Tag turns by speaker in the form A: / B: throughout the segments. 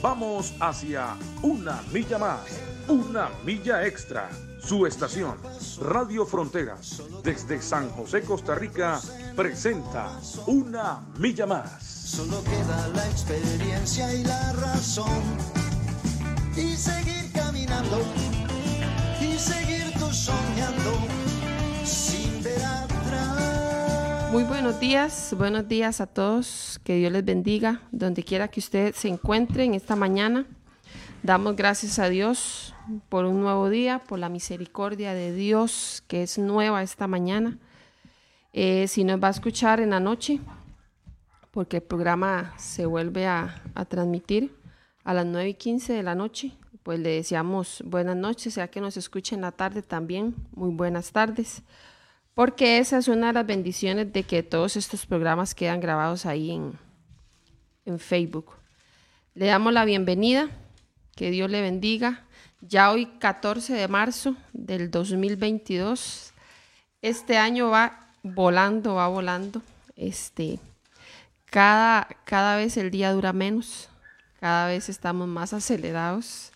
A: Vamos hacia una milla más, una milla extra. Su estación, Radio Fronteras, desde San José, Costa Rica, presenta Una Milla Más.
B: Solo queda la experiencia y la razón. Y seguir caminando. Y seguir tú soñando.
C: Muy buenos días, buenos días a todos. Que Dios les bendiga donde quiera que usted se encuentre en esta mañana. Damos gracias a Dios por un nuevo día, por la misericordia de Dios que es nueva esta mañana. Eh, si nos va a escuchar en la noche, porque el programa se vuelve a, transmitir a las 9 y 15 de la noche, pues le deseamos buenas noches, sea que nos escuche en la tarde también, muy buenas tardes, porque esa es una de las bendiciones de que todos estos programas quedan grabados ahí en, en Facebook. Le damos la bienvenida, que Dios le bendiga. Ya hoy 14 de marzo del 2022, este año va volando, va volando. Este, cada, cada vez el día dura menos, cada vez estamos más acelerados,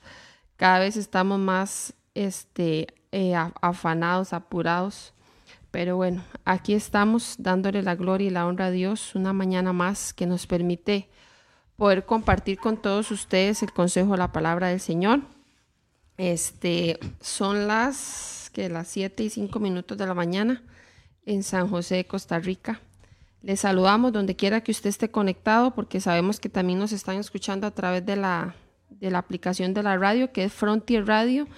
C: cada vez estamos más este, eh, afanados, apurados. Pero bueno, aquí estamos dándole la gloria y la honra a Dios una mañana más que nos permite poder compartir con todos ustedes el consejo de la palabra del Señor. Este, son las que las 7 y 5 minutos de la mañana en San José, Costa Rica. Les saludamos donde quiera que usted esté conectado, porque sabemos que también nos están escuchando a través de la, de la aplicación de la radio, que es Frontier Radio.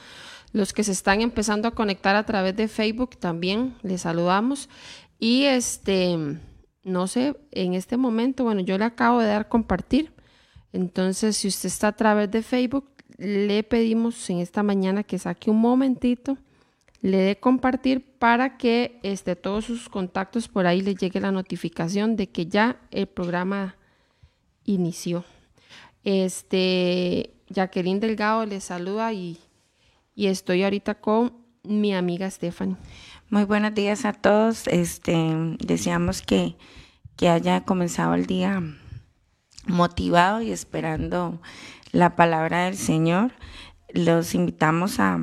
C: Los que se están empezando a conectar a través de Facebook también les saludamos. Y este, no sé, en este momento, bueno, yo le acabo de dar compartir. Entonces, si usted está a través de Facebook, le pedimos en esta mañana que saque un momentito le dé compartir para que este, todos sus contactos por ahí les llegue la notificación de que ya el programa inició. Este, Jacqueline Delgado les saluda y, y estoy ahorita con mi amiga Stephanie.
D: Muy buenos días a todos. Este, deseamos que, que haya comenzado el día motivado y esperando la palabra del Señor. Los invitamos a,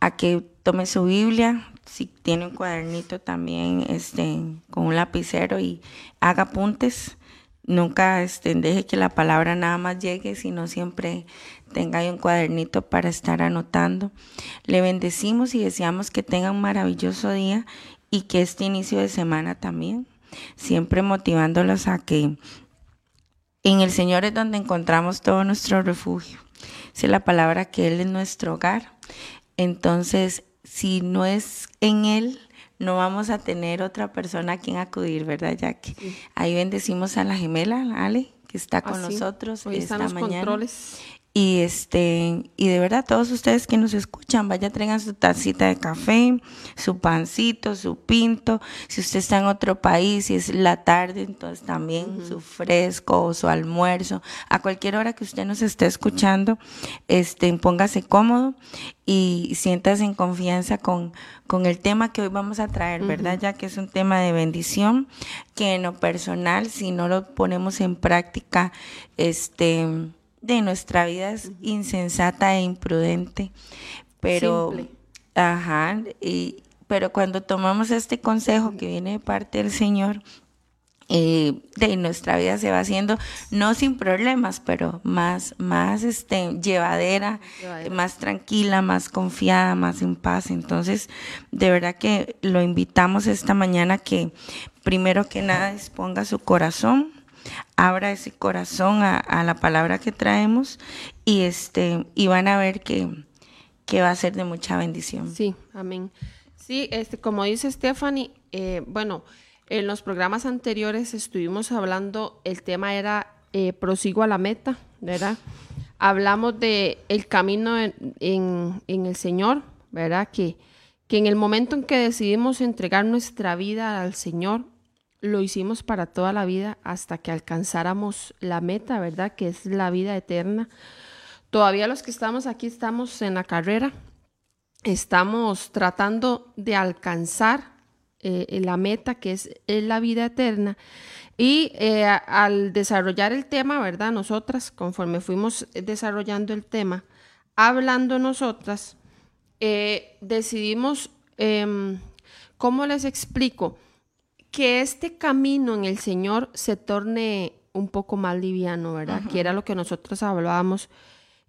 D: a que tome su Biblia, si tiene un cuadernito también este, con un lapicero y haga apuntes. Nunca este, deje que la palabra nada más llegue, sino siempre tenga ahí un cuadernito para estar anotando. Le bendecimos y deseamos que tenga un maravilloso día y que este inicio de semana también, siempre motivándolos a que en el Señor es donde encontramos todo nuestro refugio. es la palabra que Él es nuestro hogar. Entonces, si no es en Él, no vamos a tener otra persona a quien acudir, ¿verdad, Jackie? Ahí bendecimos a la gemela, Ale, que está con
C: Así.
D: nosotros
C: Hoy
D: esta
C: están los
D: mañana.
C: controles.
D: Y este, y de verdad, todos ustedes que nos escuchan, vaya, traigan su tacita de café, su pancito, su pinto. Si usted está en otro país, si es la tarde, entonces también su fresco o su almuerzo. A cualquier hora que usted nos esté escuchando, este, póngase cómodo y siéntase en confianza con, con el tema que hoy vamos a traer, ¿verdad? Ya que es un tema de bendición, que en lo personal, si no lo ponemos en práctica, este de nuestra vida es insensata e imprudente, pero
C: Simple.
D: ajá, y, pero cuando tomamos este consejo que viene de parte del Señor, eh, de nuestra vida se va haciendo no sin problemas, pero más, más este, llevadera,
C: Llevadera.
D: más tranquila, más confiada, más en paz. Entonces, de verdad que lo invitamos esta mañana que primero que nada disponga su corazón, abra ese corazón a, la palabra que traemos y este y van a ver que, que va a ser de mucha bendición.
C: Sí, amén. Sí, este, como dice Stephanie, eh, bueno, en los programas anteriores estuvimos hablando, el tema era eh, prosigo a la meta, ¿verdad? Hablamos de el camino en, en- en el Señor, ¿verdad? Que, que en el momento en que decidimos entregar nuestra vida al Señor, lo hicimos para toda la vida hasta que alcanzáramos la meta, ¿verdad? Que es la vida eterna. Todavía los que estamos aquí estamos en la carrera, estamos tratando de alcanzar eh, la meta que es, la vida eterna. Y eh, al desarrollar el tema, ¿verdad? Nosotras, conforme fuimos desarrollando el tema, hablando nosotras, eh, decidimos, em, ¿cómo les explico? Que este camino en el Señor se torne un poco más liviano, ¿verdad? Que era lo que nosotros hablábamos,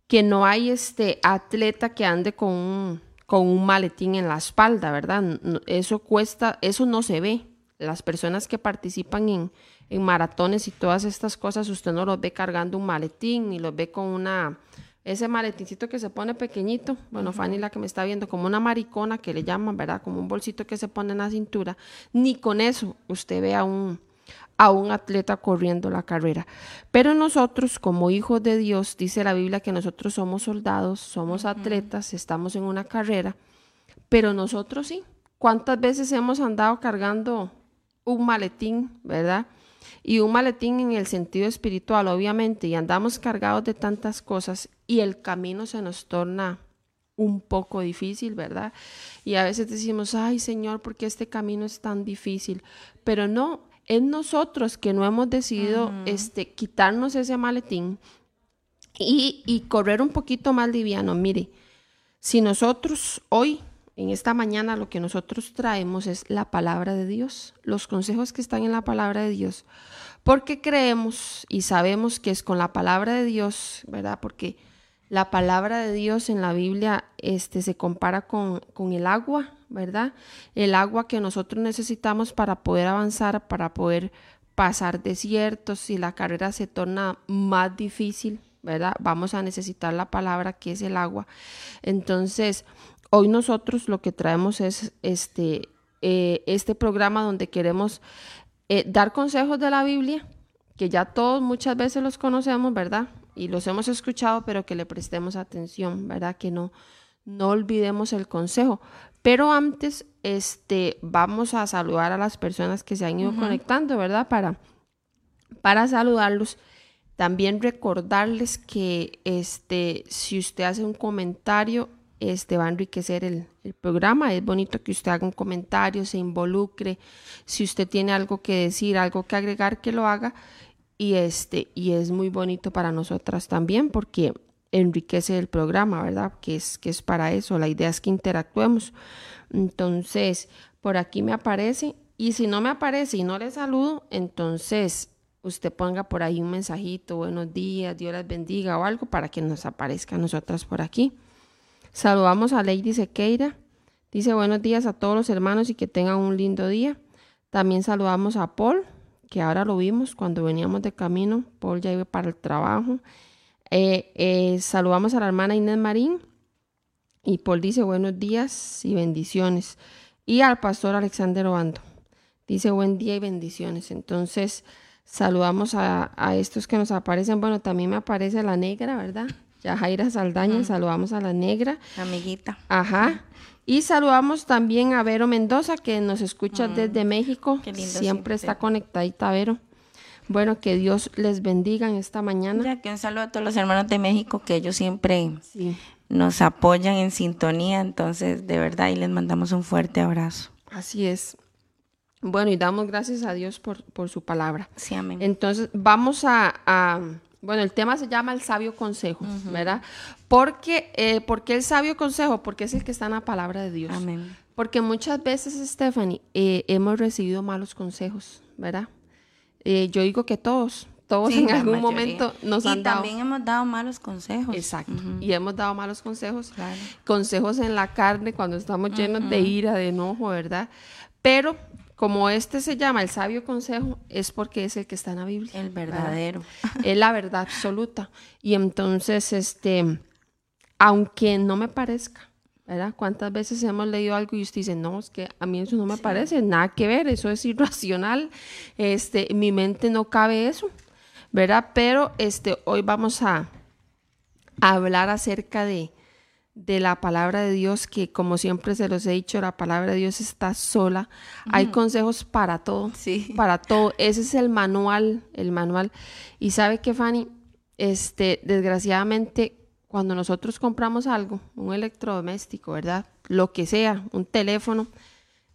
C: que no hay este atleta que ande con un, con un maletín en la espalda, ¿verdad? Eso cuesta, eso no se ve. Las personas que participan en, en maratones y todas estas cosas, usted no los ve cargando un maletín ni los ve con una ese maletincito que se pone pequeñito, bueno, Fanny la que me está viendo, como una maricona que le llaman, ¿verdad? Como un bolsito que se pone en la cintura, ni con eso usted ve a un, a un atleta corriendo la carrera. Pero nosotros, como hijos de Dios, dice la Biblia que nosotros somos soldados, somos atletas, estamos en una carrera, pero nosotros sí. ¿Cuántas veces hemos andado cargando un maletín, verdad? y un maletín en el sentido espiritual, obviamente, y andamos cargados de tantas cosas y el camino se nos torna un poco difícil, ¿verdad? Y a veces decimos, ay Señor, ¿por qué este camino es tan difícil? Pero no, es nosotros que no hemos decidido este, quitarnos ese maletín y, y correr un poquito más liviano. Mire, si nosotros hoy en esta mañana lo que nosotros traemos es la palabra de Dios, los consejos que están en la palabra de Dios, porque creemos y sabemos que es con la palabra de Dios, ¿verdad? Porque la palabra de Dios en la Biblia este, se compara con, con el agua, ¿verdad? El agua que nosotros necesitamos para poder avanzar, para poder pasar desiertos, si la carrera se torna más difícil, ¿verdad? Vamos a necesitar la palabra que es el agua. Entonces, Hoy nosotros lo que traemos es este, eh, este programa donde queremos eh, dar consejos de la Biblia, que ya todos muchas veces los conocemos, ¿verdad? Y los hemos escuchado, pero que le prestemos atención, ¿verdad? Que no, no olvidemos el consejo. Pero antes, este, vamos a saludar a las personas que se han ido conectando, ¿verdad? Para, para saludarlos. También recordarles que este, si usted hace un comentario este, va a enriquecer el, programa. Es bonito que usted haga un comentario, se involucre. Si usted tiene algo que decir, algo que agregar, que lo haga. Y, este, y es muy bonito para nosotras también porque enriquece el programa, ¿verdad? Que es, que es para eso. La idea es que interactuemos. Entonces, por aquí me aparece. Y si no me aparece y no le saludo, entonces usted ponga por ahí un mensajito, buenos días, Dios las bendiga o algo para que nos aparezca a nosotras por aquí. Saludamos a Lady Sequeira. Dice buenos días a todos los hermanos y que tengan un lindo día. También saludamos a Paul, que ahora lo vimos cuando veníamos de camino. Paul ya iba para el trabajo. Eh, eh, saludamos a la hermana Inés Marín. Y Paul dice buenos días y bendiciones. Y al pastor Alexander Obando. Dice buen día y bendiciones. Entonces, saludamos a, a estos que nos aparecen. Bueno, también me aparece la negra, ¿verdad? Yajaira Saldaña, saludamos a la negra.
D: Amiguita.
C: Ajá. Y saludamos también a Vero Mendoza, que nos escucha desde México. Qué lindo, siempre está conectadita, Vero. Bueno, que Dios les bendiga en esta mañana.
D: Ya que un saludo a todos los hermanos de México, que ellos siempre nos apoyan en sintonía. Entonces, de verdad, y les mandamos un fuerte abrazo.
C: Así es. Bueno, y damos gracias a Dios por, por su palabra.
D: Sí, amén.
C: Entonces, vamos a bueno, el tema se llama el sabio consejo, ¿verdad? Porque, eh, ¿Por qué el sabio consejo? Porque es el que está en la palabra de Dios.
D: Amén.
C: Porque muchas veces, Stephanie, eh, hemos recibido malos consejos, ¿verdad? Eh, yo digo que todos, todos en algún momento nos han dado.
D: Y también hemos dado malos consejos.
C: Exacto. Y hemos dado malos consejos. Consejos en la carne cuando estamos llenos de ira, de enojo, ¿verdad? Pero como este se llama el sabio consejo, es porque es el que está en la Biblia.
D: El verdadero.
C: Es la verdad absoluta. Y entonces, este, aunque no me parezca, ¿verdad? ¿Cuántas veces hemos leído algo y usted dice, no, es que a mí eso no me parece, nada que ver, eso es irracional, este, mi mente no cabe eso, ¿verdad? Pero este, hoy vamos a, a hablar acerca de, de la palabra de Dios, que como siempre se los he dicho, la palabra de Dios está sola. Hay consejos para todo,
D: Sí.
C: para todo. Ese es el manual, el manual. Y sabe que Fanny, este, desgraciadamente, cuando nosotros compramos algo, un electrodoméstico, ¿verdad? Lo que sea, un teléfono,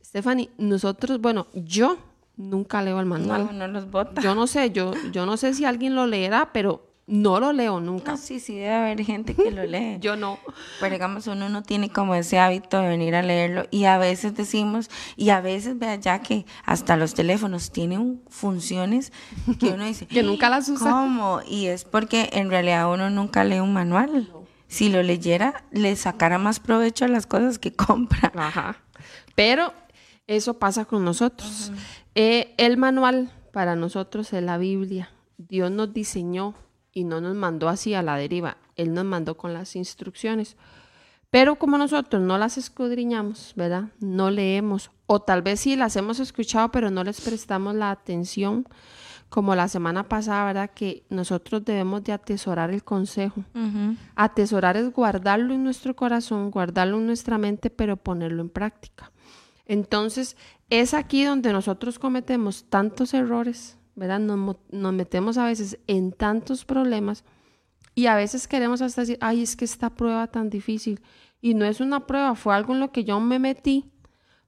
C: Stephanie, nosotros, bueno, yo nunca leo el manual.
D: No, no los bota.
C: Yo no sé, yo, yo no sé si alguien lo leerá, pero no lo leo nunca.
D: No, sí, sí, debe haber gente que lo lee.
C: Yo no.
D: Pero digamos, uno no tiene como ese hábito de venir a leerlo y a veces decimos, y a veces vea ya que hasta los teléfonos tienen funciones que uno dice,
C: Que nunca las usa.
D: ¿Cómo? Y es porque en realidad uno nunca lee un manual. Si lo leyera, le sacara más provecho a las cosas que compra.
C: Ajá. Pero eso pasa con nosotros. Eh, el manual para nosotros es la Biblia. Dios nos diseñó y no nos mandó así a la deriva. Él nos mandó con las instrucciones. Pero como nosotros no las escudriñamos, ¿verdad? No leemos. O tal vez sí las hemos escuchado, pero no les prestamos la atención. Como la semana pasada, ¿verdad? Que nosotros debemos de atesorar el consejo. Atesorar es guardarlo en nuestro corazón, guardarlo en nuestra mente, pero ponerlo en práctica. Entonces, es aquí donde nosotros cometemos tantos errores, ¿verdad? Nos, mo- nos metemos a veces en tantos problemas y a veces queremos hasta decir, ay, es que esta prueba tan difícil. Y no es una prueba, fue algo en lo que yo me metí,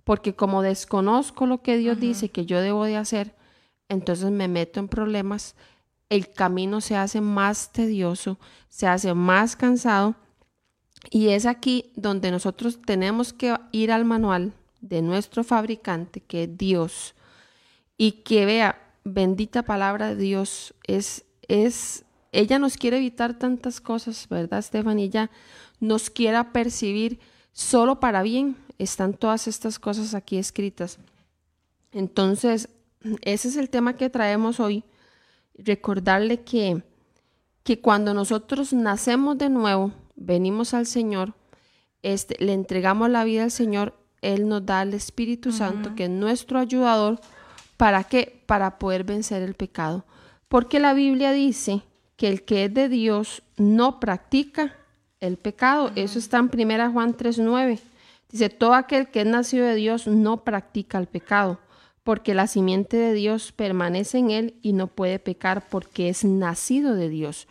C: porque como desconozco lo que Dios dice que yo debo de hacer, entonces me meto en problemas, el camino se hace más tedioso, se hace más cansado y es aquí donde nosotros tenemos que ir al manual de nuestro fabricante, que es Dios, y que vea, bendita palabra de Dios, es, es, ella nos quiere evitar tantas cosas, ¿verdad, Stephanie? Ella nos quiere percibir solo para bien. Están todas estas cosas aquí escritas. Entonces, ese es el tema que traemos hoy. Recordarle que, que cuando nosotros nacemos de nuevo, venimos al Señor, este, le entregamos la vida al Señor, Él nos da el Espíritu Santo, que es nuestro ayudador. ¿Para qué? Para poder vencer el pecado. Porque la Biblia dice que el que es de Dios no practica el pecado. Eso está en 1 Juan 3.9. Dice, todo aquel que es nacido de Dios no practica el pecado, porque la simiente de Dios permanece en él y no puede pecar porque es nacido de Dios.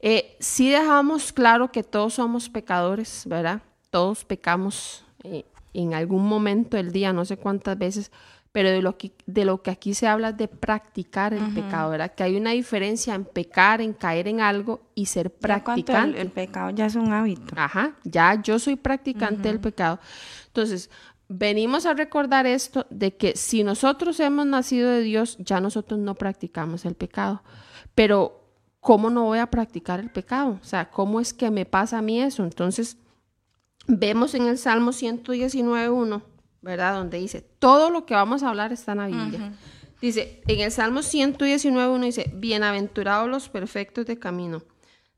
C: Eh, sí dejamos claro que todos somos pecadores, ¿verdad? Todos pecamos eh, en algún momento del día, no sé cuántas veces, pero de lo que, de lo que aquí se habla es de practicar el pecado, ¿verdad? Que hay una diferencia en pecar, en caer en algo y ser
D: cuando el,
C: practicante.
D: el pecado ya es un hábito.
C: Ajá, ya yo soy practicante del pecado. Entonces, venimos a recordar esto de que si nosotros hemos nacido de Dios, ya nosotros no practicamos el pecado. Pero, ¿cómo no voy a practicar el pecado? O sea, ¿cómo es que me pasa a mí eso? Entonces, vemos en el Salmo 119.1, ¿verdad? Donde dice, todo lo que vamos a hablar está en la Biblia. Dice, en el Salmo 119.1 dice, bienaventurados los perfectos de camino.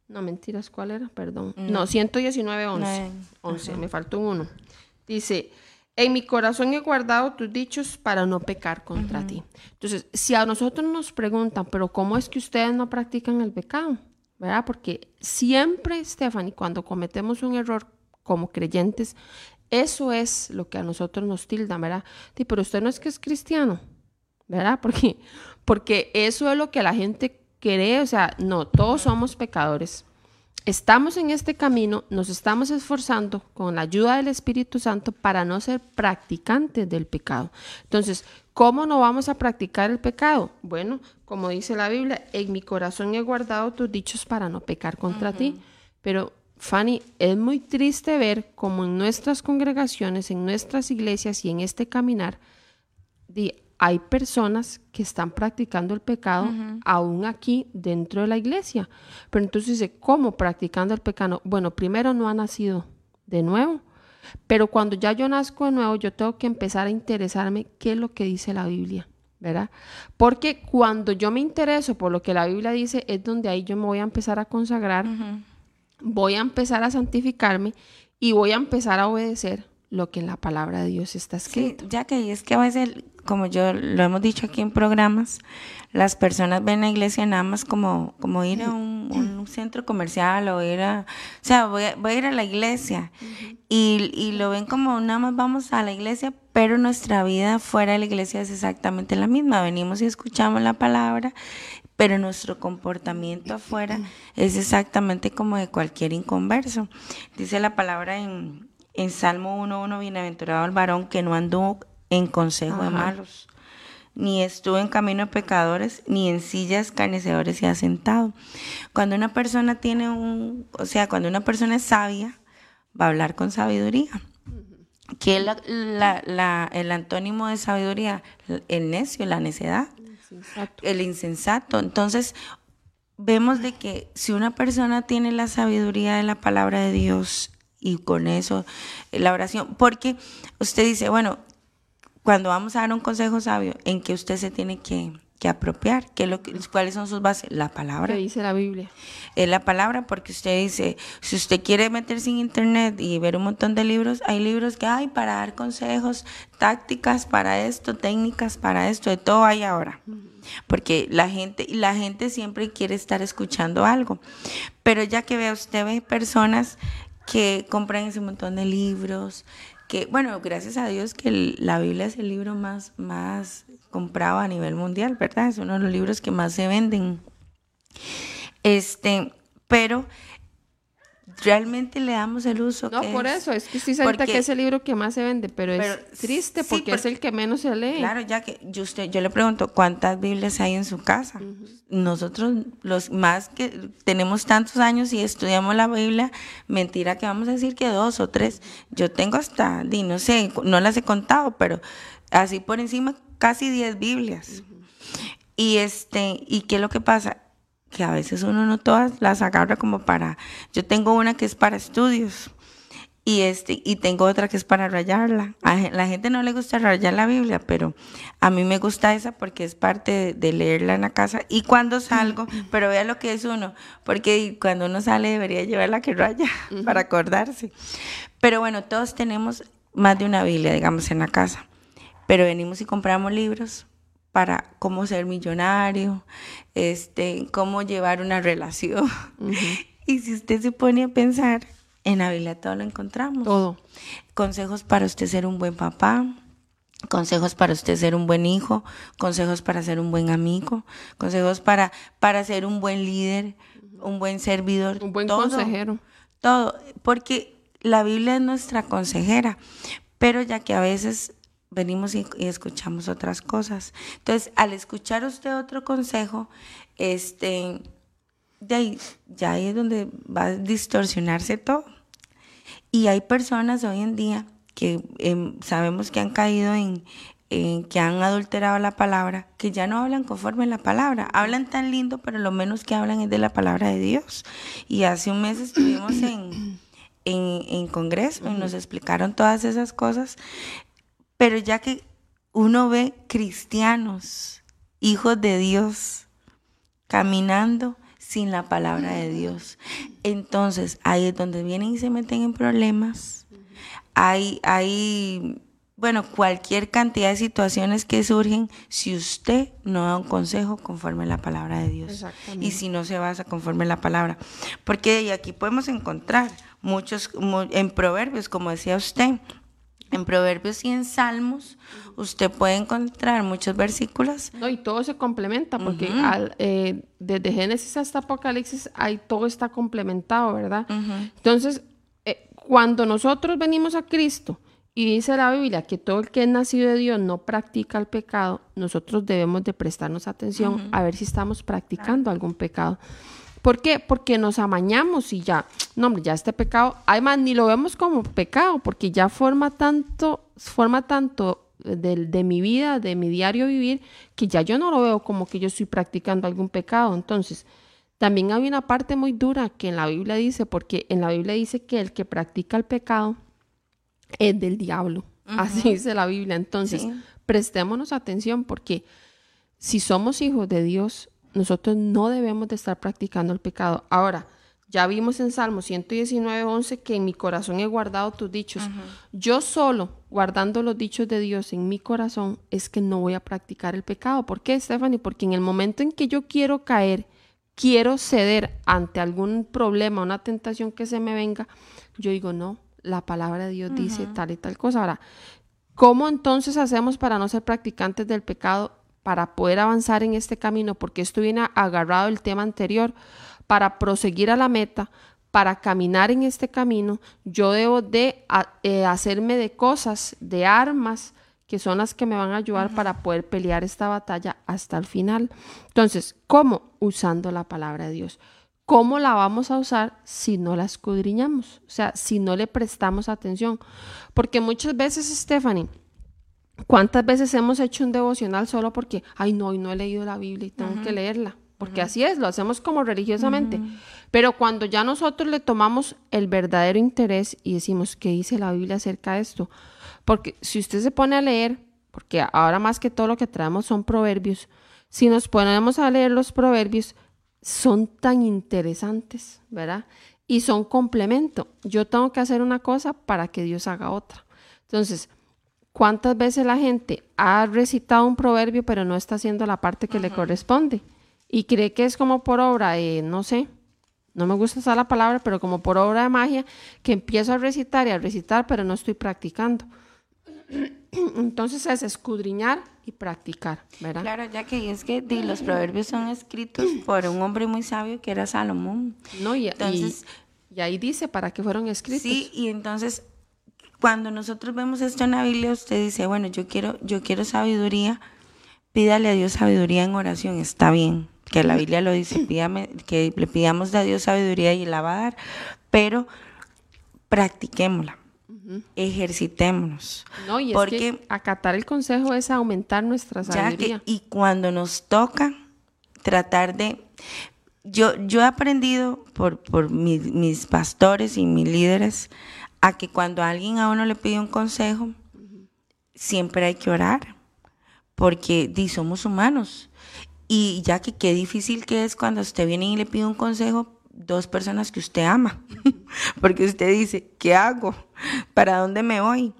C: No, mentiras, ¿cuál era? Perdón. No, 119.11.
D: No,
C: 11, me faltó un uno. Dice, en mi corazón he guardado tus dichos para no pecar contra ti. Entonces, si a nosotros nos preguntan, pero ¿cómo es que ustedes no practican el pecado? ¿Verdad? Porque siempre, Stephanie, cuando cometemos un error como creyentes, eso es lo que a nosotros nos tildan, ¿verdad? Sí, pero usted no es que es cristiano, ¿verdad? Porque, porque eso es lo que la gente cree, o sea, no, todos somos pecadores. Estamos en este camino, nos estamos esforzando con la ayuda del Espíritu Santo para no ser practicantes del pecado. Entonces, ¿cómo no vamos a practicar el pecado? Bueno, como dice la Biblia, en mi corazón he guardado tus dichos para no pecar contra ti. Pero, Fanny, es muy triste ver cómo en nuestras congregaciones, en nuestras iglesias y en este caminar, hay personas que están practicando el pecado aún aquí dentro de la iglesia. Pero entonces dice, ¿cómo practicando el pecado? Bueno, primero no ha nacido de nuevo, pero cuando ya yo nazco de nuevo, yo tengo que empezar a interesarme qué es lo que dice la Biblia, ¿verdad? Porque cuando yo me intereso por lo que la Biblia dice, es donde ahí yo me voy a empezar a consagrar, voy a empezar a santificarme y voy a empezar a obedecer lo que en la palabra de Dios está escrito.
D: Sí, ya que es que a veces, como yo lo hemos dicho aquí en programas, las personas ven la iglesia nada más como, como ir a un, centro comercial o ir a, o sea, voy a, ir a la iglesia y, y, lo ven como nada más vamos a la iglesia, pero nuestra vida fuera de la iglesia es exactamente la misma. Venimos y escuchamos la palabra, pero nuestro comportamiento afuera es exactamente como de cualquier inconverso. Dice la palabra en en Salmo 1.1, bienaventurado el varón que no anduvo en consejo de malos, ni estuvo en camino de pecadores, ni en sillas carnecedores se ha sentado. Cuando una persona tiene un, o sea, cuando una persona es sabia, va a hablar con sabiduría. ¿Qué es el antónimo de sabiduría? El necio, la necedad, el insensato. Entonces, vemos de que si una persona tiene la sabiduría de la palabra de Dios y con eso eh, la oración. Porque usted dice, bueno, cuando vamos a dar un consejo sabio, ¿en qué usted se tiene que, apropiar? ¿Qué lo ¿Cuáles son sus bases? La palabra.
C: ¿Qué dice la Biblia?
D: Es la palabra porque usted dice, si usted quiere meterse en internet y ver un montón de libros, hay libros que hay para dar consejos, tácticas para esto, técnicas para esto, de todo hay ahora. Porque la gente, la gente siempre quiere estar escuchando algo. Pero ya que vea usted ve personas que compran ese montón de libros, que bueno, gracias a Dios que la Biblia es el libro más, más comprado a nivel mundial, ¿verdad? Es uno de los libros que más se venden. Este, pero realmente le damos el uso.
C: No, por eso, es que sí se que es el libro que más se vende, pero, es triste porque es el que menos se lee.
D: Claro, ya que yo, usted, yo le pregunto, ¿cuántas Biblias hay en su casa? Nosotros, los más que tenemos tantos años y estudiamos la Biblia, mentira que vamos a decir que dos o tres. Yo tengo hasta, di, no sé, no las he contado, pero así por encima, casi diez Biblias. Y este, ¿y qué es lo que pasa? que a veces uno no todas las agarra como para, yo tengo una que es para estudios y este y tengo otra que es para rayarla. A la gente no le gusta rayar la Biblia, pero a mí me gusta esa porque es parte de, leerla en la casa y cuando salgo, pero vea lo que es uno, porque cuando uno sale debería llevar la que raya para acordarse. Pero bueno, todos tenemos más de una Biblia, digamos, en la casa. Pero venimos y compramos libros para cómo ser millonario, este, cómo llevar una relación. Y si usted se pone a pensar, en la Biblia todo lo encontramos.
C: Todo.
D: Consejos para usted ser un buen papá, consejos para usted ser un buen hijo, consejos para ser un buen amigo, consejos para, para ser un buen líder, un buen servidor.
C: Un buen consejero.
D: Todo, porque la Biblia es nuestra consejera, pero ya que a veces venimos y, escuchamos otras cosas. Entonces, al escuchar usted otro consejo, este, de ahí, ya ahí es donde va a distorsionarse todo. Y hay personas hoy en día que em, sabemos que han caído en, que han adulterado la palabra, que ya no hablan conforme a la palabra. Hablan tan lindo, pero lo menos que hablan es de la palabra de Dios. Y hace un mes estuvimos en, en, en Congreso y nos explicaron todas esas cosas. Pero ya que uno ve cristianos, hijos de Dios, caminando sin la palabra de Dios, entonces ahí es donde vienen y se meten en problemas. Hay, hay, bueno, cualquier cantidad de situaciones que surgen si usted no da un consejo conforme a la palabra de Dios. Y si no se basa conforme a la palabra. Porque aquí podemos encontrar muchos, en proverbios, como decía usted, en Proverbios y en Salmos usted puede encontrar muchos versículos.
C: No, y todo se complementa, porque eh, desde Génesis hasta Apocalipsis ahí todo está complementado, ¿verdad? Entonces, eh, cuando nosotros venimos a Cristo y dice la Biblia que todo el que es nacido de Dios no practica el pecado, nosotros debemos de prestarnos atención a ver si estamos practicando algún pecado. ¿Por qué? Porque nos amañamos y ya, no, hombre, ya este pecado, además ni lo vemos como pecado, porque ya forma tanto, forma tanto de, de, mi vida, de mi diario vivir, que ya yo no lo veo como que yo estoy practicando algún pecado. Entonces, también hay una parte muy dura que en la Biblia dice, porque en la Biblia dice que el que practica el pecado es del diablo. Así dice la Biblia. Entonces, prestémonos atención porque si somos hijos de Dios, nosotros no debemos de estar practicando el pecado. Ahora, Ya vimos en Salmo 119, 11 que en mi corazón he guardado tus dichos. Yo solo, guardando los dichos de Dios en mi corazón, es que no voy a practicar el pecado. ¿Por qué, Stephanie? Porque en el momento en que yo quiero caer, quiero ceder ante algún problema, una tentación que se me venga, yo digo, no, la palabra de Dios dice tal y tal cosa. Ahora, ¿cómo entonces hacemos para no ser practicantes del pecado, para poder avanzar en este camino? Porque esto viene agarrado del tema anterior para proseguir a la meta, para caminar en este camino, yo debo de eh, hacerme de cosas, de armas, que son las que me van a ayudar para poder pelear esta batalla hasta el final. Entonces, ¿cómo? Usando la palabra de Dios. ¿Cómo la vamos a usar si no la escudriñamos? O sea, si no le prestamos atención. Porque muchas veces, Stephanie, ¿cuántas veces hemos hecho un devocional solo porque, ay, no, hoy no he leído la Biblia y tengo que leerla? porque así es, lo hacemos como religiosamente. Pero cuando ya nosotros le tomamos el verdadero interés y decimos, ¿qué dice la Biblia acerca de esto? Porque si usted se pone a leer, porque ahora más que todo lo que traemos son proverbios, si nos ponemos a leer los proverbios, son tan interesantes, ¿verdad? Y son complemento. Yo tengo que hacer una cosa para que Dios haga otra. Entonces, ¿cuántas veces la gente ha recitado un proverbio pero no está haciendo la parte que le corresponde? y cree que es como por obra de, no sé, no me gusta usar la palabra, pero como por obra de magia, que empiezo a recitar y a recitar, pero no estoy practicando. Entonces es escudriñar y practicar, ¿verdad?
D: Claro, ya que es que los proverbios son escritos por un hombre muy sabio que era Salomón.
C: No, y, entonces, y, ahí dice para qué fueron escritos.
D: Sí, y entonces cuando nosotros vemos esto en la Biblia, usted dice, bueno, yo quiero, yo quiero sabiduría, pídale a Dios sabiduría en oración, está bien que la Biblia lo dice, que le pidamos a Dios sabiduría y la va a dar, pero practiquémosla. Ejercitémonos.
C: No, y porque es que acatar el consejo es aumentar nuestra sabiduría.
D: y cuando nos toca tratar de yo, yo he aprendido por, por mis pastores y mis líderes a que cuando alguien a uno le pide un consejo, siempre hay que orar, porque somos humanos. Y ya que qué difícil que es cuando usted viene y le pide un consejo, dos personas que usted ama, porque usted dice, ¿qué hago? ¿Para dónde me voy?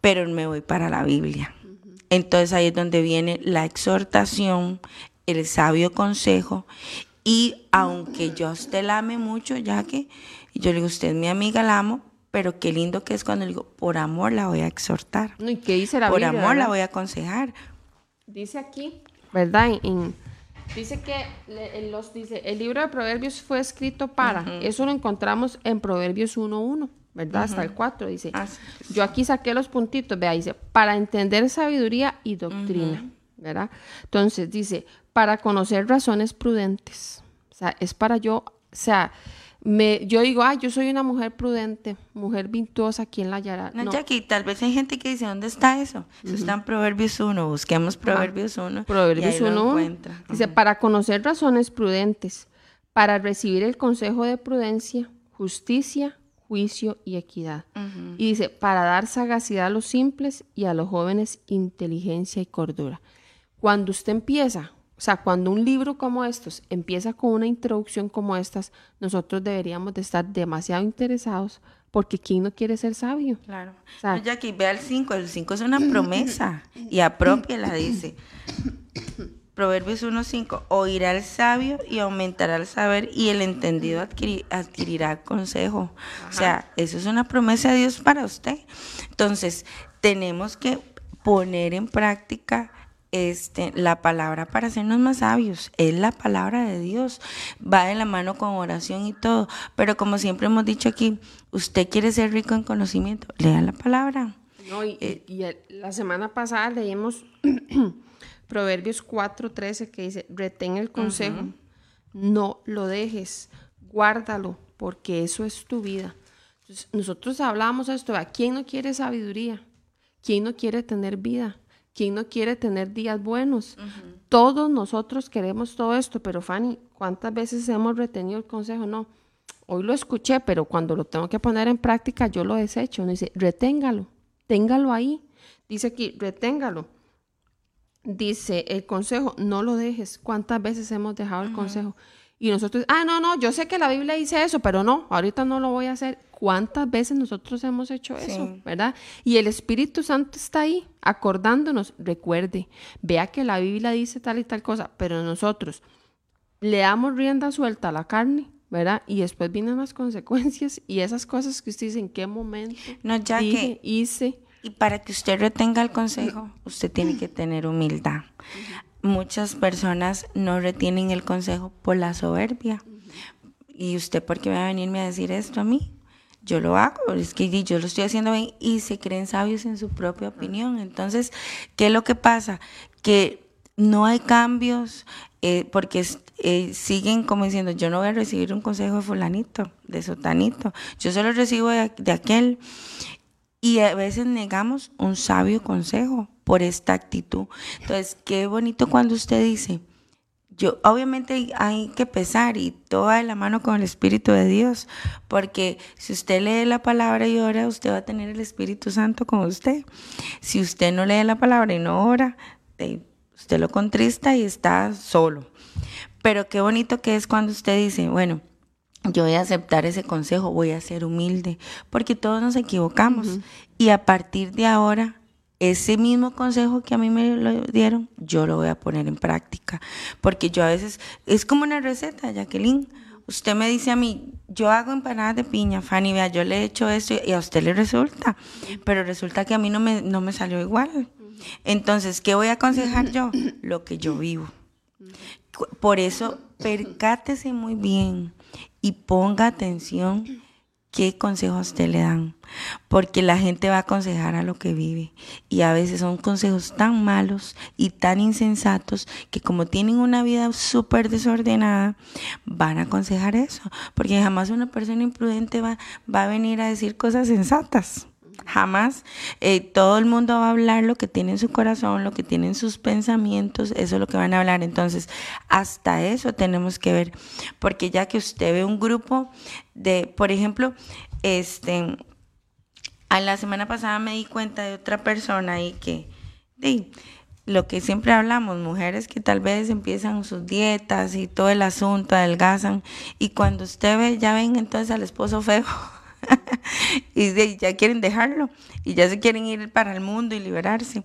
D: Pero me voy para la Biblia. Entonces ahí es donde viene la exhortación, el sabio consejo. Y aunque yo a usted la ame mucho, ya que yo le digo, usted es mi amiga, la amo, pero qué lindo que es cuando digo, por amor la voy a exhortar.
C: ¿Y qué dice la
D: por amor la voy a aconsejar.
C: Dice aquí, ¿verdad? En, dice que los, dice, el libro de Proverbios fue escrito para, eso lo encontramos en Proverbios 1.1, ¿verdad? Hasta el 4 dice. Ah, Yo aquí saqué los puntitos, vea, dice, para entender sabiduría y doctrina, ¿verdad? Entonces dice, para conocer razones prudentes. O sea, es para yo, o sea, me, yo digo, ah, yo soy una mujer prudente, mujer virtuosa aquí en la Yara.
D: No, no. Jackie, tal vez hay gente que dice, ¿dónde está eso? Eso está en Proverbios 1, busquemos Proverbios 1.
C: Proverbios 1 dice, para conocer razones prudentes, para recibir el consejo de prudencia, justicia, juicio y equidad. Y dice, para dar sagacidad a los simples y a los jóvenes inteligencia y cordura. Cuando usted empieza o sea, cuando un libro como estos empieza con una introducción como estas, nosotros deberíamos de estar demasiado interesados porque ¿quién no quiere ser sabio?
D: Claro. O sea, Jackie, ve al 5, el 5 es una promesa y apropiala, dice. Proverbios 1.5, oirá el sabio y aumentará el saber y el entendido adquirirá consejo. O sea, eso es una promesa de Dios para usted. Entonces, tenemos que poner en práctica este, la palabra para hacernos más sabios. Es la palabra de Dios. Va de la mano con oración y todo. Pero como siempre hemos dicho aquí, usted quiere ser rico en conocimiento, lea la palabra.
C: No, y, eh, la semana pasada leímos Proverbios 4:13 que dice, retén el consejo, no lo dejes, guárdalo, porque eso es tu vida. nosotros hablamos esto, ¿a quién no quiere sabiduría? ¿Quién no quiere tener vida? ¿Quién no quiere tener días buenos? Todos nosotros queremos todo esto, pero Fanny, ¿cuántas veces hemos retenido el consejo? No, hoy lo escuché, pero cuando lo tengo que poner en práctica, yo lo desecho. No dice, reténgalo, téngalo ahí. Dice aquí, reténgalo. Dice el consejo, no lo dejes. ¿Cuántas veces hemos dejado el consejo? Y nosotros, ah, no, no, yo sé que la Biblia dice eso, pero no, ahorita no lo voy a hacer. ¿Cuántas veces nosotros hemos hecho eso, verdad? Y el Espíritu Santo está ahí acordándonos, recuerde, vea que la Biblia dice tal y tal cosa, pero nosotros le damos rienda suelta a la carne, ¿verdad? Y después vienen las consecuencias y esas cosas que usted dice en qué momento
D: no, ya que
C: hice.
D: Y para que usted retenga el consejo, usted tiene que tener humildad. Muchas personas no retienen el consejo por la soberbia. ¿Y usted por qué va a venirme a decir esto a mí? yo lo hago, es que yo lo estoy haciendo bien y se creen sabios en su propia opinión. Entonces, ¿qué es lo que pasa? Que no hay cambios eh, porque eh, siguen como diciendo, yo no voy a recibir un consejo de fulanito, de sotanito, yo solo recibo de, de aquel. Y a veces negamos un sabio consejo por esta actitud. Entonces, qué bonito cuando usted dice, yo obviamente hay que pesar y todo va de la mano con el Espíritu de Dios, porque si usted lee la palabra y ora, usted va a tener el Espíritu Santo con usted. Si usted no lee la palabra y no ora, usted lo contrista y está solo. Pero qué bonito que es cuando usted dice, bueno, yo voy a aceptar ese consejo, voy a ser humilde, porque todos nos equivocamos. Y a partir de ahora ese mismo consejo que a mí me lo dieron, yo lo voy a poner en práctica. Porque yo a veces, es como una receta, Jacqueline. Usted me dice a mí, yo hago empanadas de piña, Fanny, vea, yo le he hecho esto y a usted le resulta, pero resulta que a mí no me, no me salió igual. Entonces, ¿qué voy a aconsejar yo? Lo que yo vivo. Por eso, percátese muy bien y ponga atención qué consejos te le dan, porque la gente va a aconsejar a lo que vive y a veces son consejos tan malos y tan insensatos que como tienen una vida súper desordenada, van a aconsejar eso, porque jamás una persona imprudente va, va a venir a decir cosas sensatas. Jamás. Eh, todo el mundo va a hablar lo que tiene en su corazón, lo que tiene en sus pensamientos, eso es lo que van a hablar. Entonces, hasta eso tenemos que ver, porque ya que usted ve un grupo de, por ejemplo, este, a la semana pasada me di cuenta de otra persona ahí que, de, lo que siempre hablamos, mujeres que tal vez empiezan sus dietas y todo el asunto, adelgazan, y cuando usted ve, ya ven entonces al esposo feo. y ya quieren dejarlo y ya se quieren ir para el mundo y liberarse.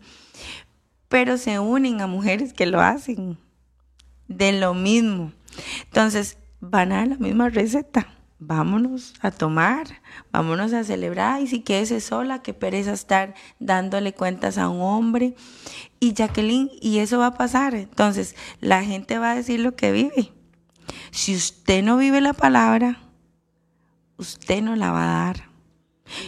D: Pero se unen a mujeres que lo hacen de lo mismo. Entonces, van a la misma receta. Vámonos a tomar, vámonos a celebrar. Y si quieres sola, que pereza estar dándole cuentas a un hombre. Y Jacqueline, y eso va a pasar. Entonces, la gente va a decir lo que vive. Si usted no vive la palabra, usted no la va a dar.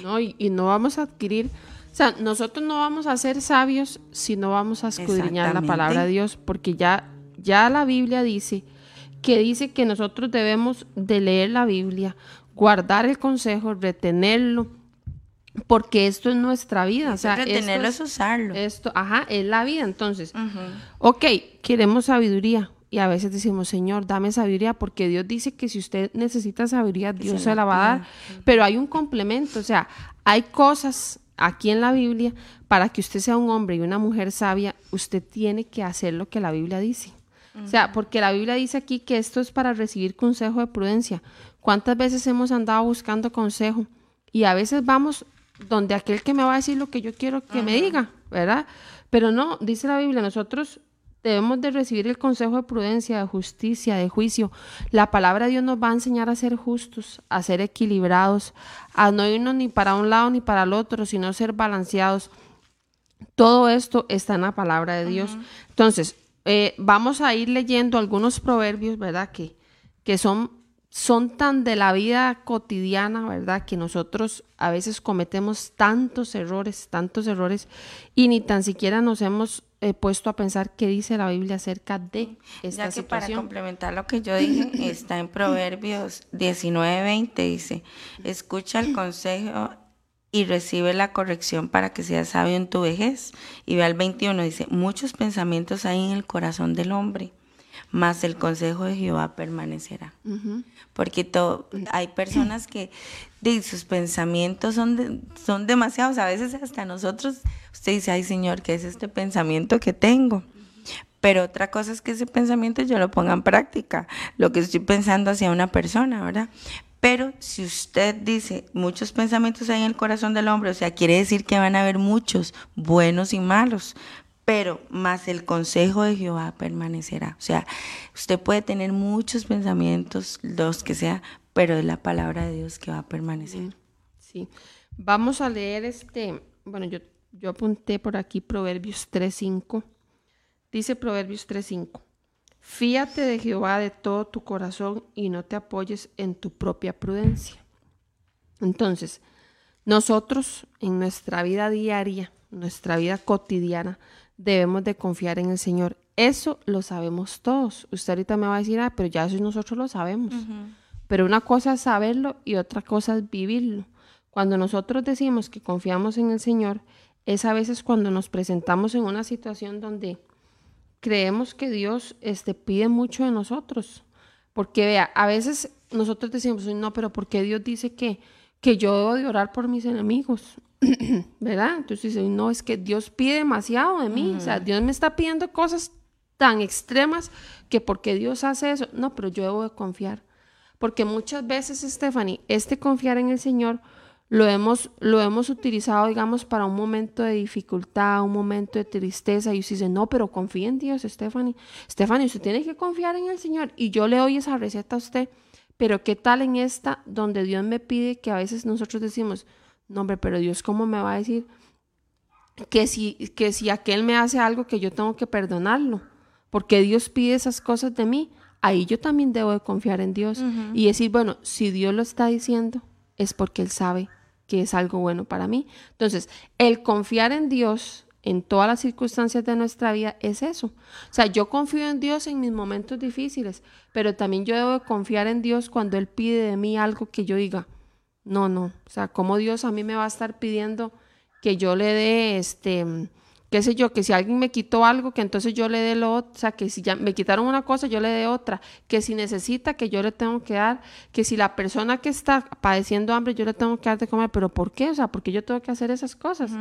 C: No, y, no vamos a adquirir, o sea, nosotros no vamos a ser sabios si no vamos a escudriñar la palabra de Dios, porque ya, ya la Biblia dice que dice que nosotros debemos de leer la Biblia, guardar el consejo, retenerlo, porque esto es nuestra vida. O sea,
D: retenerlo
C: es,
D: usarlo.
C: Esto, ajá, es la vida. Entonces, ok, queremos sabiduría y a veces decimos, Señor, dame sabiduría, porque Dios dice que si usted necesita sabiduría, Dios se, la, va a dar. Pero hay un complemento, o sea, hay cosas aquí en la Biblia, para que usted sea un hombre y una mujer sabia, usted tiene que hacer lo que la Biblia dice. O sea, porque la Biblia dice aquí que esto es para recibir consejo de prudencia. ¿Cuántas veces hemos andado buscando consejo? Y a veces vamos donde aquel que me va a decir lo que yo quiero que me diga, ¿verdad? Pero no, dice la Biblia, nosotros Debemos de recibir el consejo de prudencia, de justicia, de juicio. La palabra de Dios nos va a enseñar a ser justos, a ser equilibrados, a no irnos ni para un lado ni para el otro, sino ser balanceados. Todo esto está en la palabra de Dios. Entonces, eh, vamos a ir leyendo algunos proverbios, ¿verdad? Que, que son, son tan de la vida cotidiana, ¿verdad? Que nosotros a veces cometemos tantos errores, tantos errores, y ni tan siquiera nos hemos he puesto a pensar qué dice la Biblia acerca de esta
D: ya
C: que
D: Para complementar lo que yo dije, está en Proverbios 19:20, dice, escucha el consejo y recibe la corrección para que seas sabio en tu vejez. Y ve al 21, dice, muchos pensamientos hay en el corazón del hombre, mas el consejo de Jehová permanecerá. Porque hay personas que de, sus pensamientos son, son demasiados, a veces hasta nosotros, usted dice, ay Señor, ¿qué es este pensamiento que tengo? Pero otra cosa es que ese pensamiento yo lo ponga en práctica, lo que estoy pensando hacia una persona, ¿verdad? Pero si usted dice muchos pensamientos hay en el corazón del hombre, o sea, quiere decir que van a haber muchos, buenos y malos, pero más el consejo de Jehová permanecerá. O sea, usted puede tener muchos pensamientos, los que sea, pero es la palabra de Dios que va a permanecer.
C: Sí. Vamos a leer este, bueno, yo, yo apunté por aquí Proverbios 3.5. Dice Proverbios 3.5. Fíate de Jehová de todo tu corazón y no te apoyes en tu propia prudencia. Entonces, nosotros en nuestra vida diaria, nuestra vida cotidiana, debemos de confiar en el Señor. Eso lo sabemos todos. Usted ahorita me va a decir, ah, pero ya eso nosotros lo sabemos. Pero una cosa es saberlo y otra cosa es vivirlo. Cuando nosotros decimos que confiamos en el Señor, es a veces cuando nos presentamos en una situación donde creemos que Dios este, pide mucho de nosotros. Porque vea, a veces nosotros decimos, no, pero ¿por qué Dios dice que, que yo debo de orar por mis enemigos? ¿Verdad? Entonces dice, no, es que Dios pide demasiado de mí. O sea, Dios me está pidiendo cosas tan extremas que porque Dios hace eso. No, pero yo debo de confiar. Porque muchas veces, Stephanie, este confiar en el Señor lo hemos, lo hemos utilizado, digamos, para un momento de dificultad, un momento de tristeza. Y usted dice, no, pero confía en Dios, Stephanie. Stephanie, usted tiene que confiar en el Señor. Y yo le doy esa receta a usted. Pero ¿qué tal en esta donde Dios me pide que a veces nosotros decimos, no, hombre, pero Dios, ¿cómo me va a decir que si, que si aquel me hace algo que yo tengo que perdonarlo? Porque Dios pide esas cosas de mí. Ahí yo también debo de confiar en Dios y decir, bueno, si Dios lo está diciendo, es porque Él sabe que es algo bueno para mí. Entonces, el confiar en Dios en todas las circunstancias de nuestra vida es eso. O sea, yo confío en Dios en mis momentos difíciles, pero también yo debo confiar en Dios cuando Él pide de mí algo que yo diga, no, no, o sea, como Dios a mí me va a estar pidiendo que yo le dé este qué sé yo, que si alguien me quitó algo, que entonces yo le dé lo otro, o sea, que si ya me quitaron una cosa, yo le dé otra, que si necesita, que yo le tengo que dar, que si la persona que está padeciendo hambre, yo le tengo que dar de comer, pero ¿por qué? O sea, ¿por qué yo tengo que hacer esas cosas?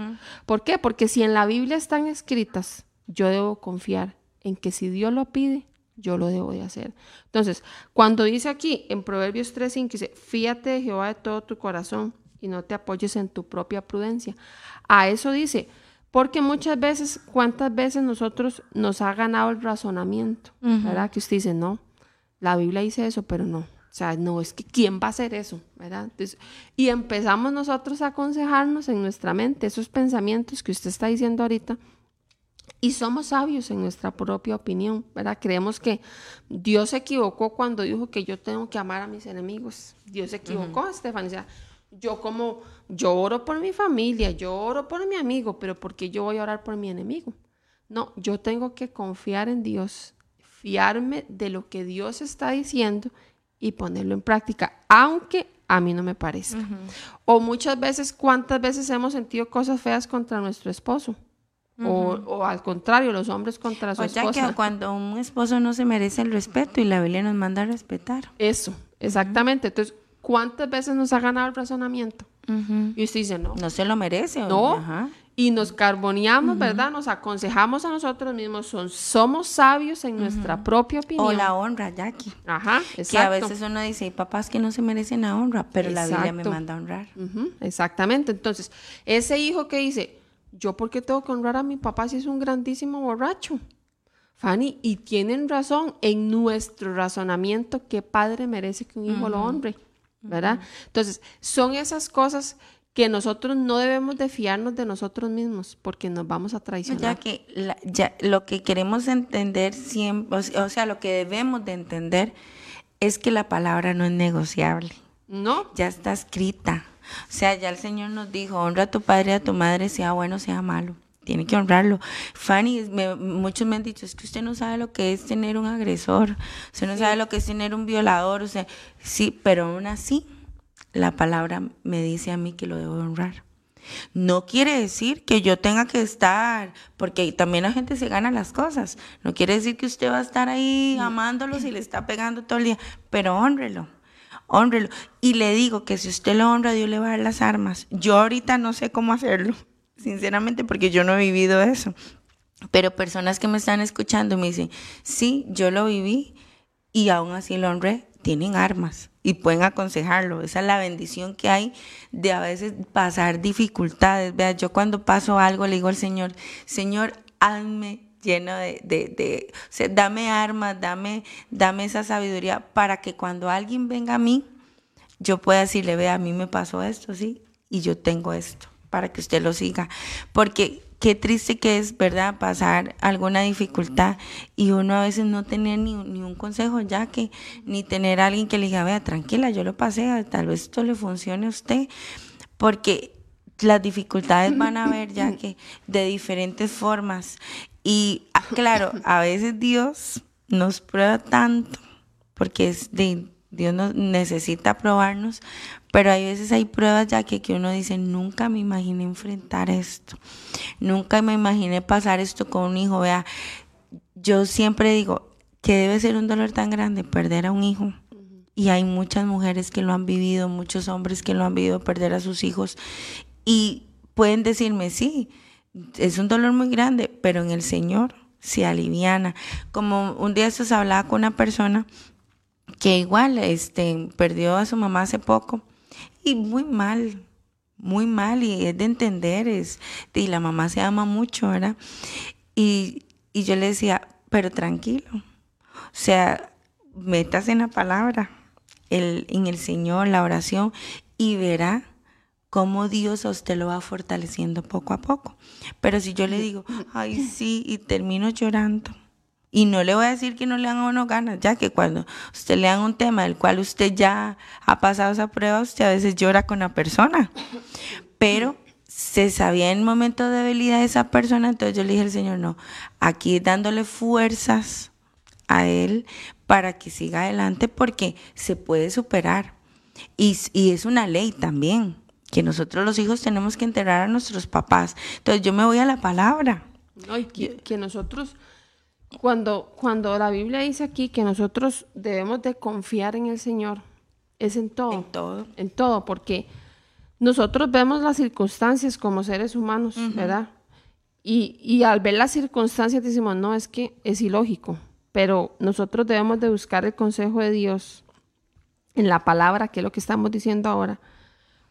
C: ¿Por qué? Porque si en la Biblia están escritas, yo debo confiar en que si Dios lo pide, yo lo debo de hacer. Entonces, cuando dice aquí en Proverbios 3.5, dice, fíate de Jehová de todo tu corazón y no te apoyes en tu propia prudencia. A eso dice, porque muchas veces, ¿cuántas veces nosotros nos ha ganado el razonamiento? ¿Verdad? Que usted dice, no, la Biblia dice eso, pero no. O sea, no, es que ¿quién va a hacer eso? ¿Verdad? y empezamos nosotros a aconsejarnos en nuestra mente esos pensamientos que usted está diciendo ahorita. Y somos sabios en nuestra propia opinión, ¿verdad? Creemos que Dios se equivocó cuando dijo que yo tengo que amar a mis enemigos. Dios se equivocó, Estefanía. Yo como, yo oro por mi familia, yo oro por mi amigo, pero ¿por qué yo voy a orar por mi enemigo? No, yo tengo que confiar en Dios, fiarme de lo que Dios está diciendo y ponerlo en práctica, aunque a mí no me parezca. O muchas veces, ¿cuántas veces hemos sentido cosas feas contra nuestro esposo? o, al contrario, los hombres contra su o ya
D: que cuando un esposo no se merece el respeto y la Biblia nos manda a respetar.
C: Eso, exactamente. Entonces, ¿Cuántas veces nos ha ganado el razonamiento? Y usted dice, no.
D: No se lo merece.
C: No. Y nos carboneamos, ¿verdad? Nos aconsejamos a nosotros mismos. Son, somos sabios en nuestra propia opinión.
D: O la honra, Jackie. Ajá, exacto. Que a veces uno dice, hay papás que no se merecen la honra, pero la Biblia me manda a honrar.
C: Exactamente. Entonces, ese hijo que dice, ¿yo por qué tengo que honrar a mi papá si es un grandísimo borracho? Fanny, y tienen razón en nuestro razonamiento, ¿qué padre merece que un hijo lo honre? ¿Verdad? Entonces, son esas cosas que nosotros no debemos de fiarnos de nosotros mismos porque nos vamos a traicionar.
D: Ya que ya, lo que queremos entender siempre, o sea, lo que debemos de entender es que la palabra no es negociable.
C: No.
D: Ya está escrita. O sea, ya el Señor nos dijo, honra a tu padre y a tu madre, sea bueno, sea malo. Tiene que honrarlo. Fanny, muchos me han dicho, es que usted no sabe lo que es tener un agresor, usted no sabe lo que es tener un violador, o sea, sí, pero aún así la palabra me dice a mí que lo debo honrar. No quiere decir que yo tenga que estar, porque también la gente se gana las cosas. No quiere decir que usted va a estar ahí amándolo si le está pegando todo el día, pero honrelo, honrelo. Y le digo que si usted lo honra, Dios le va a dar las armas. Yo ahorita no sé cómo hacerlo, sinceramente, porque yo no he vivido eso. Pero personas que me están escuchando me dicen, sí, yo lo viví y aún así lo honré, tienen armas y pueden aconsejarlo. Esa es la bendición que hay de a veces pasar dificultades. Vea, yo cuando paso algo le digo al Señor, Señor, hazme lleno de, de, de o sea, dame armas, dame, dame esa sabiduría para que cuando alguien venga a mí, yo pueda decirle, vea, a mí me pasó esto, sí, y yo tengo esto, para que usted lo siga. Porque qué triste que es, ¿verdad?, pasar alguna dificultad y uno a veces no tener ni, ni, un consejo ya que, ni tener a alguien que le diga, vea, tranquila, yo lo pasé, tal vez esto le funcione a usted, porque las dificultades van a haber ya que de diferentes formas. Y ah, claro, a veces Dios nos prueba tanto, porque es de, Dios nos necesita probarnos, pero hay veces hay pruebas ya que, que uno dice, nunca me imaginé enfrentar esto, nunca me imaginé pasar esto con un hijo. Vea, yo siempre digo que debe ser un dolor tan grande perder a un hijo. Y hay muchas mujeres que lo han vivido, muchos hombres que lo han vivido perder a sus hijos. Y pueden decirme, sí, es un dolor muy grande, pero en el Señor se aliviana. Como un día se hablaba con una persona que igual este, perdió a su mamá hace poco y muy mal, muy mal y es de entender, es, y la mamá se ama mucho, ¿verdad? Y, y yo le decía, pero tranquilo, o sea, metas en la palabra, el, en el Señor, la oración, y verá cómo Dios a usted lo va fortaleciendo poco a poco. Pero si yo le digo, ay, sí, y termino llorando, y no le voy a decir que no le dan a uno ganas, ya que cuando usted le dan un tema del cual usted ya ha pasado esa prueba, usted a veces llora con la persona. Pero se sabía en el momento de debilidad de esa persona, entonces yo le dije al Señor, no, aquí dándole fuerzas a él para que siga adelante porque se puede superar. Y, y es una ley también que nosotros los hijos tenemos que enterrar a nuestros papás. Entonces yo me voy a la palabra.
C: que, nosotros, cuando, cuando la Biblia dice aquí que nosotros debemos de confiar en el Señor, es en todo.
D: En todo.
C: En todo, porque nosotros vemos las circunstancias como seres humanos, ¿verdad? Y, y al ver las circunstancias decimos, no, es que es ilógico, pero nosotros debemos de buscar el consejo de Dios en la palabra, que es lo que estamos diciendo ahora,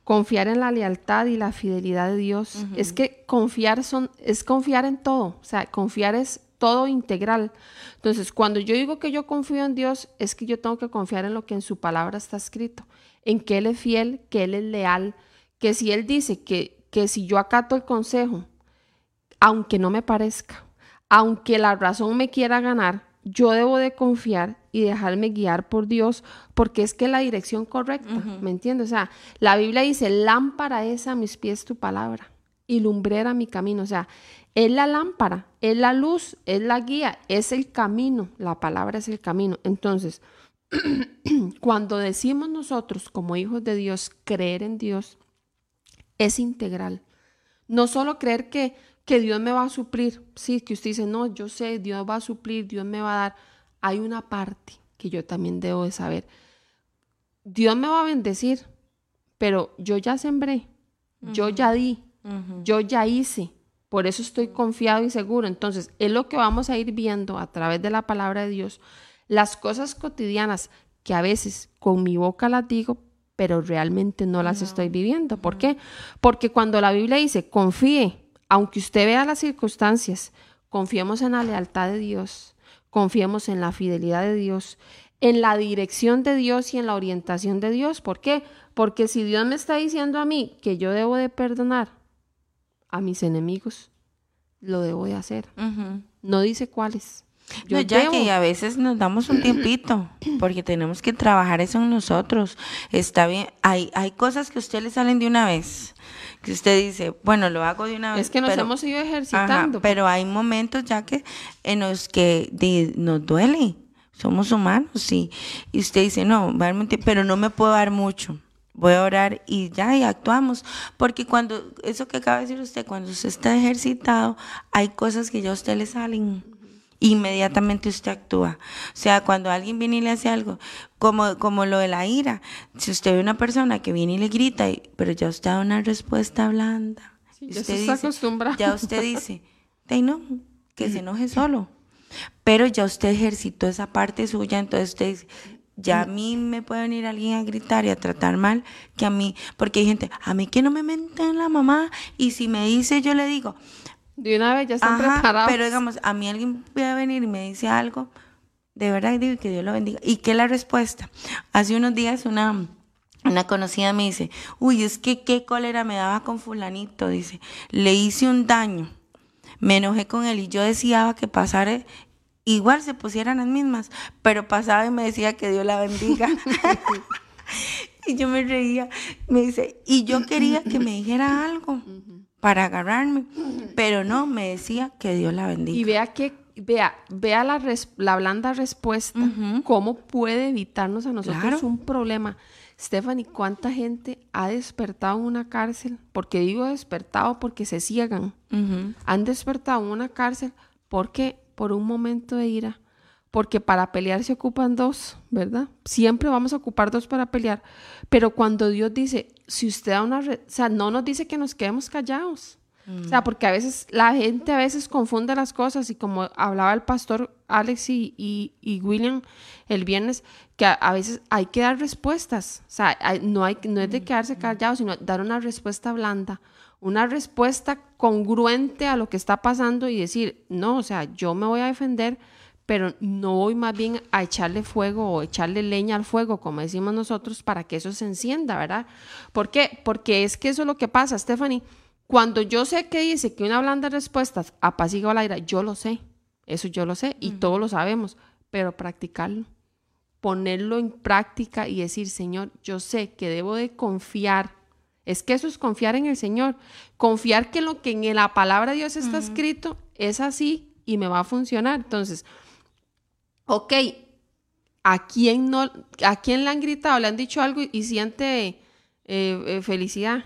C: confiar en la lealtad y la fidelidad de Dios. Es que confiar son, es confiar en todo, o sea, confiar es todo integral. Entonces, cuando yo digo que yo confío en Dios, es que yo tengo que confiar en lo que en su palabra está escrito, en que Él es fiel, que Él es leal, que si Él dice que, que si yo acato el consejo, aunque no me parezca, aunque la razón me quiera ganar, yo debo de confiar y dejarme guiar por Dios, porque es que la dirección correcta, ¿me entiendes? O sea, la Biblia dice, lámpara es a mis pies tu palabra y lumbrera mi camino, o sea, es la lámpara, es la luz, es la guía, es el camino, la palabra es el camino. Entonces, cuando decimos nosotros como hijos de Dios creer en Dios, es integral. No solo creer que que Dios me va a suplir. Sí, que usted dice, no, yo sé, Dios va a suplir, Dios me va a dar. Hay una parte que yo también debo de saber. Dios me va a bendecir, pero yo ya sembré, yo ya di, yo ya hice. Por eso estoy confiado y seguro. Entonces, es lo que vamos a ir viendo a través de la palabra de Dios. Las cosas cotidianas que a veces con mi boca las digo, pero realmente no las estoy viviendo. ¿Por qué? Porque cuando la Biblia dice, confíe, aunque usted vea las circunstancias, confiemos en la lealtad de Dios, confiemos en la fidelidad de Dios, en la dirección de Dios y en la orientación de Dios. ¿Por qué? Porque si Dios me está diciendo a mí que yo debo de perdonar a mis enemigos, lo debo de hacer. No dice cuáles.
D: Yo ya que a veces nos damos un tiempito porque tenemos que trabajar eso en nosotros. Está bien, hay, hay cosas que a usted le salen de una vez que usted dice, bueno, lo hago de una vez.
C: Es que nos hemos ido ejercitando.
D: pero hay momentos ya que en los que nos duele. Somos humanos y, y usted dice, no, pero no me puedo dar mucho. Voy a orar y ya, y actuamos. Porque cuando, eso que acaba de decir usted, cuando usted está ejercitado, hay cosas que ya a usted le salen inmediatamente usted actúa. O sea, cuando alguien viene y le hace algo, como, como lo de la ira, si usted ve una persona que viene y le grita, pero ya usted da una respuesta blanda,
C: usted ya, dice,
D: ya usted dice, no, que se enoje solo. Pero ya usted ejercitó esa parte suya, entonces usted dice, ya a mí me puede venir alguien a gritar y a tratar mal que a mí, porque hay gente, a mí que no me menten la mamá y si me dice yo le digo,
C: De una vez ya están
D: Ajá,
C: preparados.
D: pero digamos, a mí alguien puede venir y me dice algo, de verdad digo que Dios lo bendiga. ¿Y qué es la respuesta? Hace unos días una, una conocida me dice, uy, es que qué cólera me daba con fulanito, dice, le hice un daño, me enojé con él y yo deseaba que pasara, igual se pusieran las mismas, pero pasaba y me decía que Dios la bendiga. y yo me reía, me dice, y yo quería que me dijera algo para agarrarme, pero no, me decía que Dios la bendiga.
C: Y vea que, vea, vea la, res- la blanda respuesta, cómo puede evitarnos a nosotros
D: Claro.
C: un problema. Stephanie, ¿cuánta gente ha despertado en una cárcel? Porque digo despertado porque se ciegan. Han despertado en una cárcel porque por un momento de ira. Porque para pelear se ocupan dos, ¿verdad? Siempre vamos a ocupar dos para pelear. Pero cuando Dios dice, si usted da una... re- o sea, no nos dice que nos quedemos callados. O sea, porque a veces la gente a veces confunde las cosas y como hablaba el pastor Alex y, y- y William el viernes, que a, a veces hay que dar respuestas. O sea, hay- no, hay, no es de quedarse callados, sino dar una respuesta blanda, una respuesta congruente a lo que está pasando y decir, no, o sea, yo me voy a defender, pero no voy más bien a echarle fuego o echarle leña al fuego, como decimos nosotros, para que eso se encienda, ¿verdad? ¿Por qué? Porque es que eso es lo que pasa, Stephanie. Cuando yo sé que dice que una blanda respuesta apacigua la ira, yo lo sé, eso yo lo sé y todos lo sabemos, pero practicarlo, ponerlo en práctica y decir, Señor, yo sé que debo de confiar. Es que eso es confiar en el Señor, confiar que lo que en la palabra de Dios está escrito es así y me va a funcionar. Entonces, ok, ¿a quién, no, ¿a quién le han gritado, le han dicho algo y, y siente eh, eh, felicidad?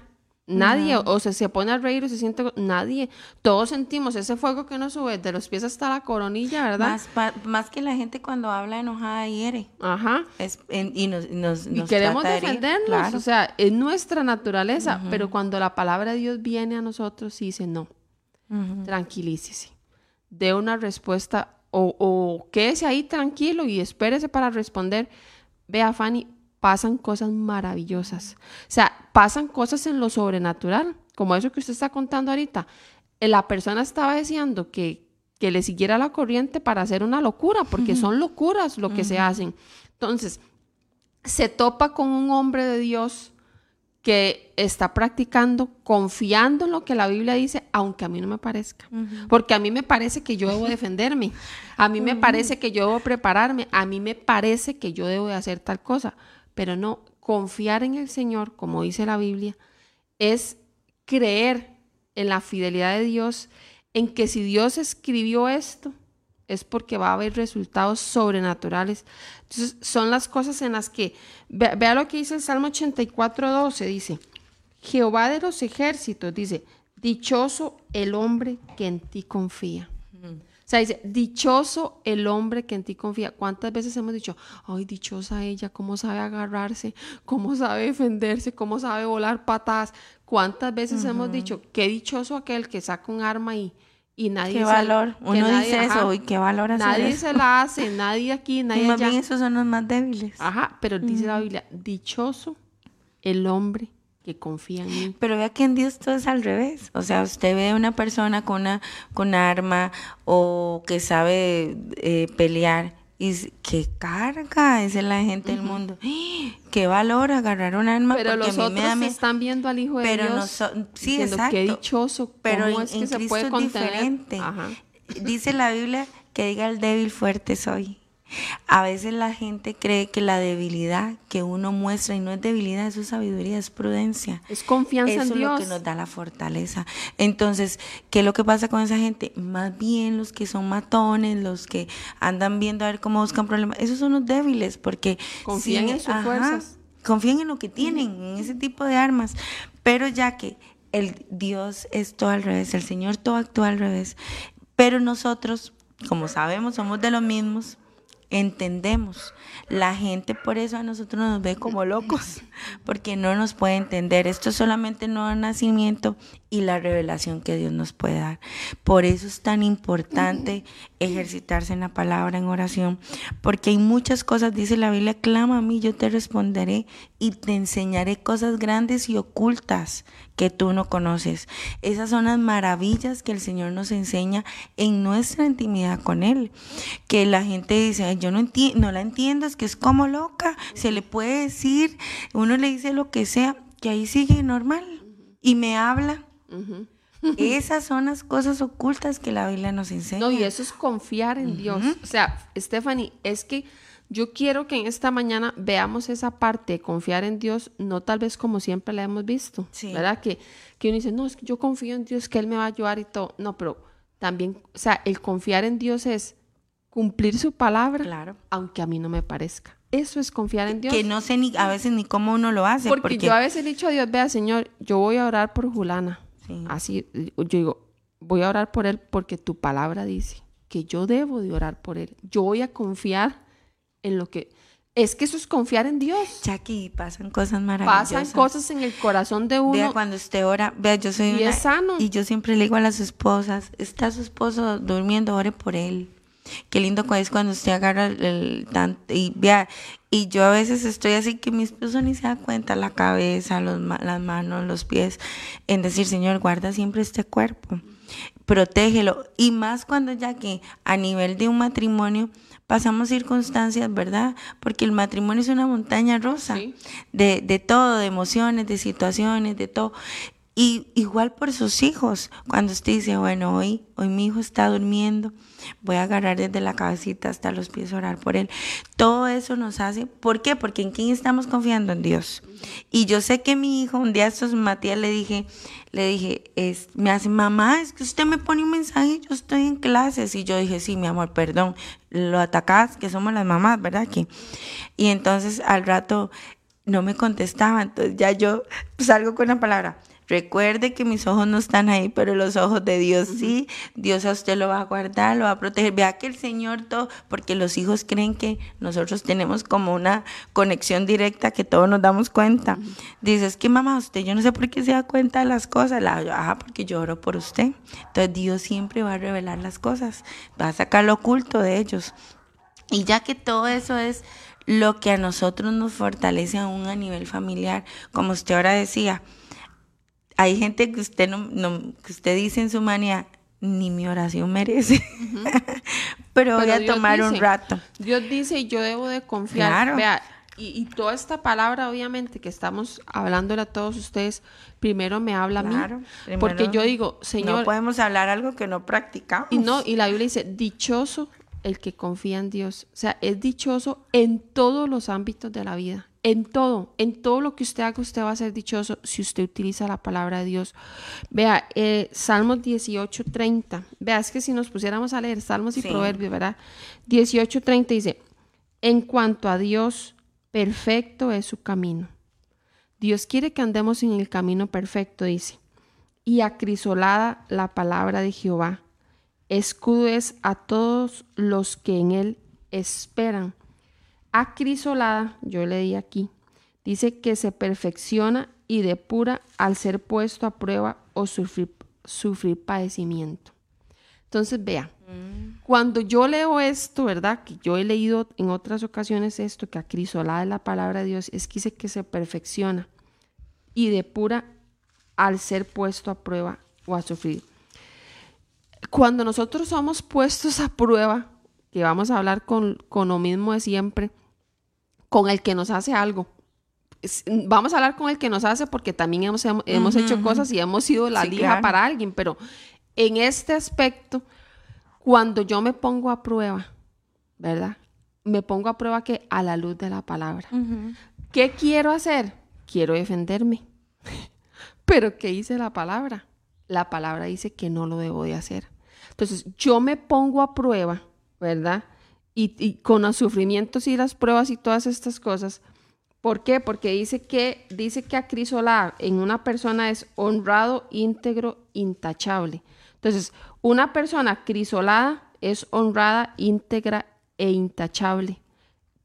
C: Nadie, o, o se, se pone a reír o se siente... Nadie. Todos sentimos ese fuego que nos sube de los pies hasta la coronilla, ¿verdad?
D: Más, pa- más que la gente cuando habla enojada hiere.
C: Ajá.
D: Es- en- y nos, nos,
C: Y
D: nos
C: queremos
D: trata de herir,
C: defendernos,
D: claro.
C: o sea, es nuestra naturaleza, pero cuando la palabra de Dios viene a nosotros y dice, no, tranquilícese, dé una respuesta o, o quédese ahí tranquilo y espérese para responder. Vea, Fanny, pasan cosas maravillosas. O sea, pasan cosas en lo sobrenatural, como eso que usted está contando ahorita. Eh, La persona estaba deseando que, que le siguiera la corriente para hacer una locura, porque son locuras lo que se hacen. Entonces, se topa con un hombre de Dios que está practicando, confiando en lo que la Biblia dice, aunque a mí no me parezca. Porque a mí me parece que yo debo defenderme, a mí me parece que yo debo prepararme, a mí me parece que yo debo de hacer tal cosa, pero no, confiar en el Señor, como dice la Biblia, es creer en la fidelidad de Dios, en que si Dios escribió esto, es porque va a haber resultados sobrenaturales. Entonces, son las cosas en las que, ve- vea lo que dice el Salmo 84, 12, dice, Jehová de los ejércitos, dice, dichoso el hombre que en ti confía. O sea, dice, dichoso el hombre que en ti confía. ¿Cuántas veces hemos dicho, ay, dichosa ella, cómo sabe agarrarse, cómo sabe defenderse, cómo sabe volar patadas? ¿Cuántas veces hemos dicho, qué dichoso aquel que saca un arma y, y nadie
D: Qué
C: se-
D: valor.
C: que
D: Uno
C: nadie-
D: dice
C: ajá,
D: eso, uy, qué valor hacer
C: Nadie
D: eso.
C: se la hace, nadie aquí, nadie
D: Y más
C: allá.
D: bien esos son los más débiles.
C: Ajá, pero dice la Biblia, dichoso el hombre que confía en mí.
D: Pero vea que en Dios todo es al revés. O sea, usted ve a una persona con una con arma o que sabe eh, pelear y qué carga es la gente del mundo. ¡Ah! Qué valor agarrar un arma
C: Pero los
D: me da
C: otros
D: miedo.
C: están viendo al Hijo de
D: Pero
C: Dios
D: no son- sí,
C: diciendo,
D: exacto.
C: qué dichoso,
D: Pero
C: cómo
D: en,
C: es que
D: en
C: se
D: Cristo
C: puede
D: es diferente.
C: Ajá.
D: Dice la Biblia que diga el débil fuerte soy. A veces la gente cree que la debilidad que uno muestra, y no es debilidad, eso es sabiduría, es prudencia.
C: Es confianza
D: Eso
C: en
D: es
C: Dios.
D: lo que nos da la fortaleza. Entonces, ¿qué es lo que pasa con esa gente? Más bien los que son matones, los que andan viendo a ver cómo buscan problemas, esos son los débiles, porque
C: Confían en sus fuerzas.
D: Confían en lo que tienen, en ese tipo de armas. Pero ya que el Dios es todo al revés, el Señor todo actúa al revés. Pero nosotros, como sabemos, somos de los mismos, entendemos. La gente por eso a nosotros nos ve como locos, porque no nos puede entender. Esto es solamente el nuevo nacimiento y la revelación que Dios nos puede dar. Por eso es tan importante ejercitarse en la palabra, en oración, porque hay muchas cosas, dice la Biblia, clama a mí, yo te responderé y te enseñaré cosas grandes y ocultas que tú no conoces. Esas son las maravillas que el Señor nos enseña en nuestra intimidad con Él. Que la gente dice, yo no, entiendo, no la entiendo, es que es como loca, se le puede decir, uno le dice lo que sea, que ahí sigue normal y me habla. Esas son las cosas ocultas que la Biblia nos enseña.
C: No, y eso es confiar en Dios. O sea, Stephanie, es que yo quiero que en esta mañana veamos esa parte de confiar en Dios, no tal vez como siempre la hemos visto, ¿verdad? Que, que uno dice, no, es que yo confío en Dios, que Él me va a ayudar y todo. No, pero también, o sea, el confiar en Dios es cumplir su palabra,
D: claro.
C: aunque a mí no me parezca. Eso es confiar en Dios.
D: Que no sé ni a veces ni cómo uno lo hace.
C: Porque, yo a veces he dicho a Dios, vea, Señor, yo voy a orar por Julana. Así, yo digo, voy a orar por él porque tu palabra dice que yo debo de orar por él. Yo voy a confiar en lo que... Es que eso es confiar en Dios.
D: Jackie, pasan cosas maravillosas.
C: Pasan cosas en el corazón de uno.
D: Vea, cuando usted ora, vea, yo soy
C: y es sano.
D: Y yo siempre le digo a las esposas, está su esposo durmiendo, ore por él. Qué lindo es cuando usted agarra el, y vea, y yo a veces estoy así que mi esposo ni se da cuenta, la cabeza, los, las manos, los pies, en decir, Señor, guarda siempre este cuerpo, protégelo. Y más cuando ya que a nivel de un matrimonio, pasamos circunstancias, ¿verdad? Porque el matrimonio es una montaña rosa de, de todo, de emociones, de situaciones, de todo. Y igual por sus hijos, cuando usted dice, bueno, hoy, hoy mi hijo está durmiendo, voy a agarrar desde la cabecita hasta los pies, orar por él. Todo eso nos hace, ¿por qué? Porque en quién estamos confiando en Dios. Y yo sé que mi hijo, un día a estos Matías le dije, le dije, es, me hace, mamá, es que usted me pone un mensaje, yo estoy en clases. Y yo dije, sí, mi amor, perdón, lo atacás, que somos las mamás, ¿verdad? Que, y entonces al rato no me contestaba, entonces ya yo salgo con la palabra Recuerde que mis ojos no están ahí, pero los ojos de Dios sí. Dios a usted lo va a guardar, lo va a proteger. Vea que el Señor todo, porque los hijos creen que nosotros tenemos como una conexión directa que todos nos damos cuenta. Dice, es que mamá, usted yo no sé por qué se da cuenta de las cosas. La, ah, porque yo oro por usted. Entonces Dios siempre va a revelar las cosas, va a sacar lo oculto de ellos. Y ya que todo eso es lo que a nosotros nos fortalece aún a nivel familiar, como usted ahora decía, hay gente que usted no, que usted dice en su manía, ni mi oración merece. Pero, voy a tomar un rato.
C: Dios dice, yo debo de confiar. Vea, y, toda esta palabra, obviamente, que estamos hablándole a todos ustedes, primero me habla a mí. Porque yo digo, Señor.
D: No podemos hablar algo que no practicamos.
C: Y no, y la Biblia dice, dichoso el que confía en Dios. O sea, es dichoso en todos los ámbitos de la vida en todo, en todo lo que usted haga, usted va a ser dichoso si usted utiliza la palabra de Dios. Vea, eh, Salmos 18, 30. Vea, es que si nos pusiéramos a leer Salmos y Proverbios, ¿verdad? 18, 30 dice, en cuanto a Dios, perfecto es su camino. Dios quiere que andemos en el camino perfecto, dice. Y acrisolada la palabra de Jehová. Escudo es a todos los que en él esperan acrisolada, yo leí aquí, dice que se perfecciona y depura al ser puesto a prueba o sufrir, sufrir padecimiento. Entonces, vea, mm. cuando yo leo esto, ¿verdad? Que yo he leído en otras ocasiones esto, que acrisolada es la palabra de Dios, es que dice que se perfecciona y depura al ser puesto a prueba o a sufrir. Cuando nosotros somos puestos a prueba, que vamos a hablar con, con lo mismo de siempre, con el que nos hace algo. Vamos a hablar con el que nos hace porque también hemos, hemos hecho cosas y hemos sido la lija para alguien, pero en este aspecto, cuando yo me pongo a prueba, ¿verdad? Me pongo a prueba que a la luz de la palabra. ¿Qué quiero hacer? Quiero defenderme. pero ¿qué dice la palabra? La palabra dice que no lo debo de hacer. Entonces, yo me pongo a prueba, ¿verdad? Y, con los sufrimientos y las pruebas y todas estas cosas. ¿Por qué? Porque dice que, dice que acrisolar en una persona es honrado, íntegro, intachable. Entonces, una persona crisolada es honrada, íntegra e intachable,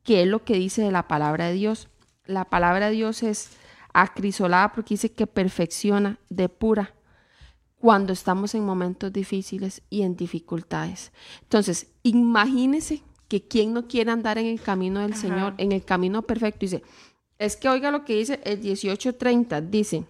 C: que es lo que dice de la palabra de Dios. La palabra de Dios es acrisolada porque dice que perfecciona, depura, cuando estamos en momentos difíciles y en dificultades. Entonces, imagínese que quien no quiere andar en el camino del Señor, en el camino perfecto, dice, es que oiga lo que dice el 1830, dice,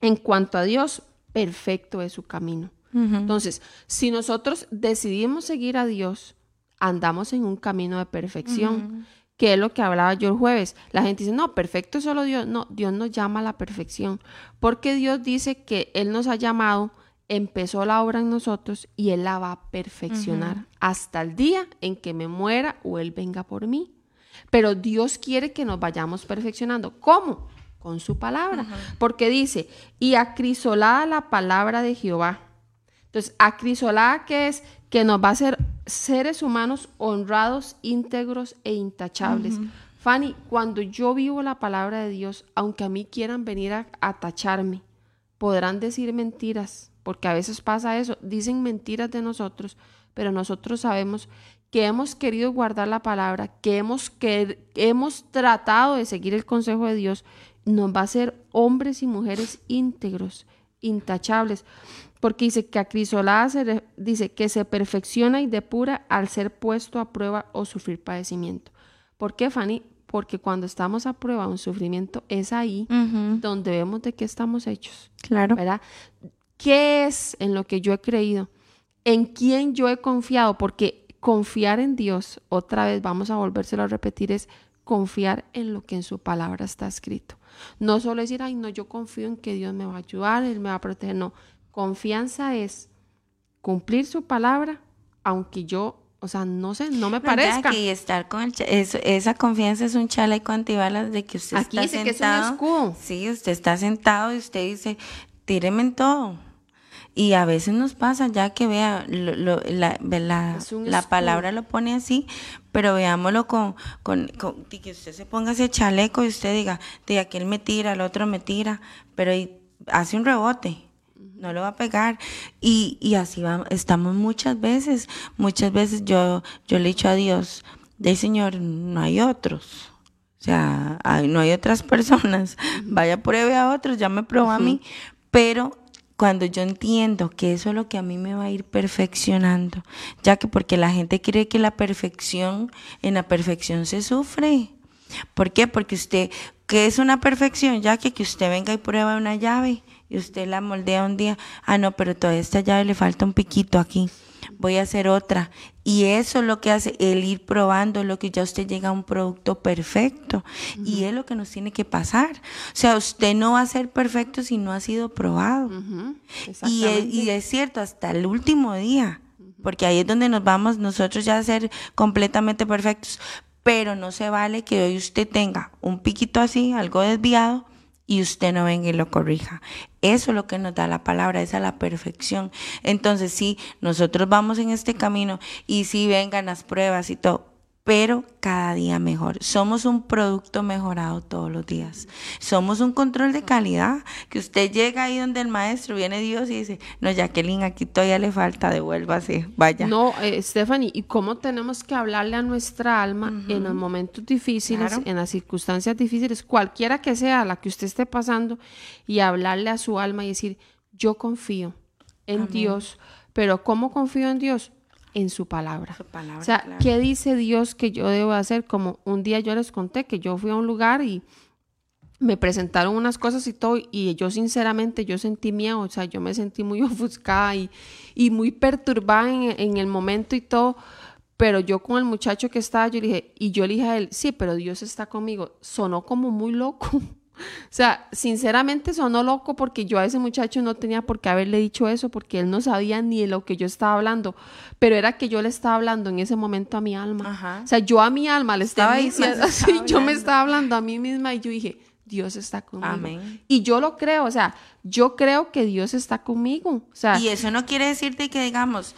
C: en cuanto a Dios, perfecto es su camino. Entonces, si nosotros decidimos seguir a Dios, andamos en un camino de perfección, que es lo que hablaba yo el jueves. La gente dice, no, perfecto es solo Dios. No, Dios nos llama a la perfección, porque Dios dice que Él nos ha llamado, empezó la obra en nosotros y Él la va a perfeccionar hasta el día en que me muera o Él venga por mí. Pero Dios quiere que nos vayamos perfeccionando. ¿Cómo? Con su palabra. Porque dice, y acrisolada la palabra de Jehová. Entonces, acrisolada que es que nos va a hacer seres humanos honrados, íntegros e intachables. Fanny, cuando yo vivo la palabra de Dios, aunque a mí quieran venir a, a tacharme, podrán decir mentiras, porque a veces pasa eso, dicen mentiras de nosotros, pero nosotros sabemos que hemos querido guardar la palabra, que hemos, que hemos tratado de seguir el consejo de Dios, nos va a hacer hombres y mujeres íntegros, intachables, porque dice que acrisolada se, dice que se perfecciona y depura al ser puesto a prueba o sufrir padecimiento. ¿Por qué, Fanny? Porque cuando estamos a prueba en sufrimiento es ahí donde vemos de qué estamos hechos.
D: Claro.
C: ¿Verdad? ¿Qué es en lo que yo he creído? ¿En quién yo he confiado? Porque confiar en Dios, otra vez vamos a volvérselo a repetir, es confiar en lo que en su palabra está escrito. No solo decir, ay, no, yo confío en que Dios me va a ayudar, Él me va a proteger. No, confianza es cumplir su palabra, aunque yo, o sea, no sé, no me parezca.
D: y estar con el esa confianza es un chaleco antibalas de que usted
C: Aquí
D: está
C: dice
D: sentado.
C: que es un escudo.
D: Sí, usted está sentado y usted dice, tíreme en todo. Y a veces nos pasa, ya que vea, lo- lo- la, la- palabra lo pone así, pero veámoslo con, con, que usted se ponga ese chaleco y usted diga, de aquel me tira, el otro me tira, pero hace un rebote, no lo va a pegar. Y, y así vamos, estamos muchas veces, muchas veces yo, yo le he dicho a Dios, de Señor, no hay otros. O sea, hay- no hay otras personas. Vaya, pruebe a otros, ya me probó a mí. Pero cuando yo entiendo que eso es lo que a mí me va a ir perfeccionando, ya que porque la gente cree que la perfección, en la perfección se sufre. ¿Por qué? Porque usted, ¿qué es una perfección? Ya que, que usted venga y prueba una llave y usted la moldea un día, ah, no, pero todavía esta llave le falta un piquito aquí, voy a hacer otra. Y eso es lo que hace el ir probando, lo que ya usted llega a un producto perfecto. Y es lo que nos tiene que pasar. O sea, usted no va a ser perfecto si no ha sido probado. Es, y es cierto, hasta el último día, porque ahí es donde nos vamos nosotros ya a ser completamente perfectos. Pero no se vale que hoy usted tenga un piquito así, algo desviado, y usted no venga y lo corrija. Eso es lo que nos da la palabra, esa es la perfección. Entonces, sí, nosotros vamos en este camino y sí vengan las pruebas y todo, pero cada día mejor. Somos un producto mejorado todos los días. Somos un control de calidad, que usted llega ahí donde el maestro, viene Dios y dice, no, Jacqueline, aquí todavía le falta, devuélvase, vaya.
C: No, eh, Stephanie, ¿y cómo tenemos que hablarle a nuestra alma en los momentos difíciles,
D: Claro.
C: en las circunstancias difíciles, cualquiera que sea la que usted esté pasando, y hablarle a su alma y decir, yo confío en Dios, pero ¿cómo confío en Dios? En su palabra.
D: Su palabra,
C: o sea,
D: claro.
C: ¿qué dice Dios que yo debo hacer? Como un día yo les conté que yo fui a un lugar y me presentaron unas cosas y todo, y yo sinceramente, yo sentí miedo, o sea, yo me sentí muy ofuscada y, y muy perturbada en, en el momento y todo, pero yo con el muchacho que estaba, yo le dije, y yo le dije a él, sí, pero Dios está conmigo, sonó como muy loco. O sea, sinceramente sonó loco porque yo a ese muchacho no tenía por qué haberle dicho eso porque él no sabía ni de lo que yo estaba hablando, pero era que yo le estaba hablando en ese momento a mi alma.
D: Ajá.
C: O sea, yo a mi alma le estaba diciendo,
D: se
C: sí,
D: estaba
C: yo me estaba hablando a mí misma y yo dije, Dios está conmigo.
D: Amén.
C: Y yo lo creo, o sea, yo creo que Dios está conmigo. O sea,
D: Y eso no quiere decirte que digamos,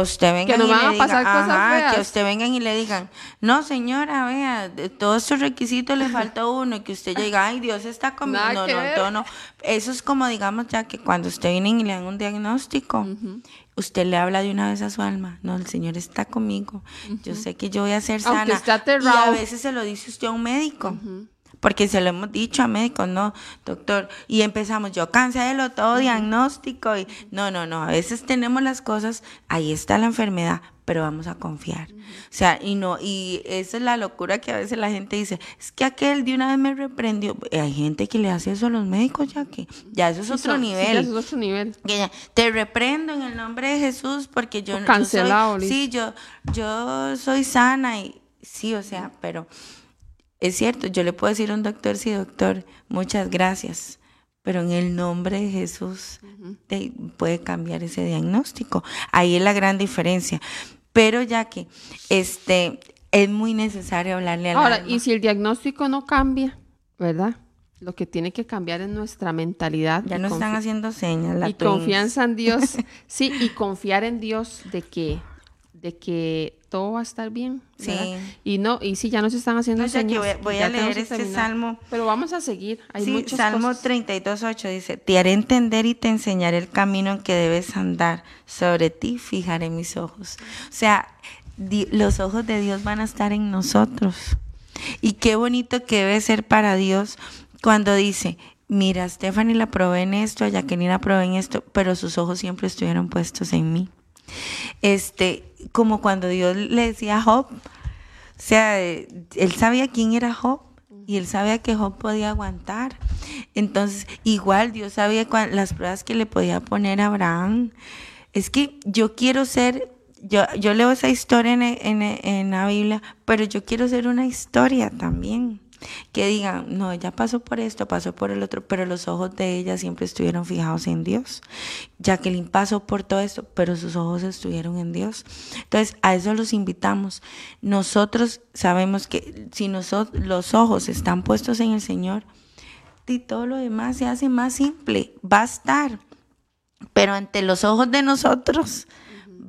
D: usted venga
C: Que nos
D: y
C: van
D: le
C: a pasar cosas
D: ajá,
C: feas.
D: que usted vengan y le digan, no señora, vea, de todos estos requisitos le falta uno, y que usted diga, ay, Dios está conmigo.
C: Nada
D: No, no, no. Eso es como digamos ya que cuando usted viene y le dan un diagnóstico, usted le habla de una vez a su alma, no, el Señor está conmigo. Yo sé que yo voy a ser
C: Aunque
D: sana.
C: esté
D: y a
C: aterrado.
D: veces se lo dice usted a un médico. Porque se lo hemos dicho a médicos, no, doctor. Y empezamos, yo cancelo todo diagnóstico. Y no, no, no. A veces tenemos las cosas, ahí está la enfermedad, pero vamos a confiar. O sea, y no, y esa es la locura que a veces la gente dice, es que aquel de una vez me reprendió. Eh, Hay gente que le hace eso a los médicos, ya que ya eso es otro
C: son- sí,
D: nivel.
C: eso es otro nivel.
D: Que ya, te reprendo en el nombre de Jesús porque yo no
C: cancelado,
D: yo soy, sí yo yo soy sana y sí o sea pero es cierto yo le puedo decir a un doctor sí doctor muchas gracias pero en el nombre de Jesús te puede cambiar ese diagnóstico ahí es la gran diferencia pero ya que este es muy necesario hablarle al
C: Ahora,
D: alma.
C: y si el diagnóstico no cambia, ¿verdad? Lo que tiene que cambiar es nuestra mentalidad.
D: ya
C: y
D: nos están haciendo señas la
C: y
D: twins.
C: confianza en Dios. sí, y confiar en Dios de que, de que todo va a estar bien. ¿verdad?
D: Sí.
C: Y no, y sí, ya nos están haciendo
D: No,
C: señas.
D: voy- voy a leer este
C: terminar.
D: salmo.
C: Pero vamos a seguir. Hay
D: sí,
C: muchas
D: Salmo
C: cosas.
D: 32.8 dice, te haré entender y te enseñaré el camino en que debes andar. Sobre ti fijaré mis ojos. O sea, di- los ojos de Dios van a estar en nosotros. Y qué bonito que debe ser para Dios cuando dice, mira, Stephanie la probé en esto, a Jacqueline la probé en esto, pero sus ojos siempre estuvieron puestos en mí. Este, como cuando Dios le decía a Job, o sea, él sabía quién era Job y él sabía que Job podía aguantar. Entonces, igual Dios sabía las pruebas que le podía poner a Abraham. Es que yo quiero ser, yo, yo leo esa historia en, en- en la Biblia, pero yo quiero ser una historia también. Que digan, no, ella pasó por esto, pasó por el otro, pero los ojos de ella siempre estuvieron fijados en Dios. Jacqueline pasó por todo esto, pero sus ojos estuvieron en Dios. Entonces, a eso los invitamos. Nosotros sabemos que si los ojos están puestos en el Señor, y todo lo demás se hace más simple, va a estar. Pero ante los ojos de nosotros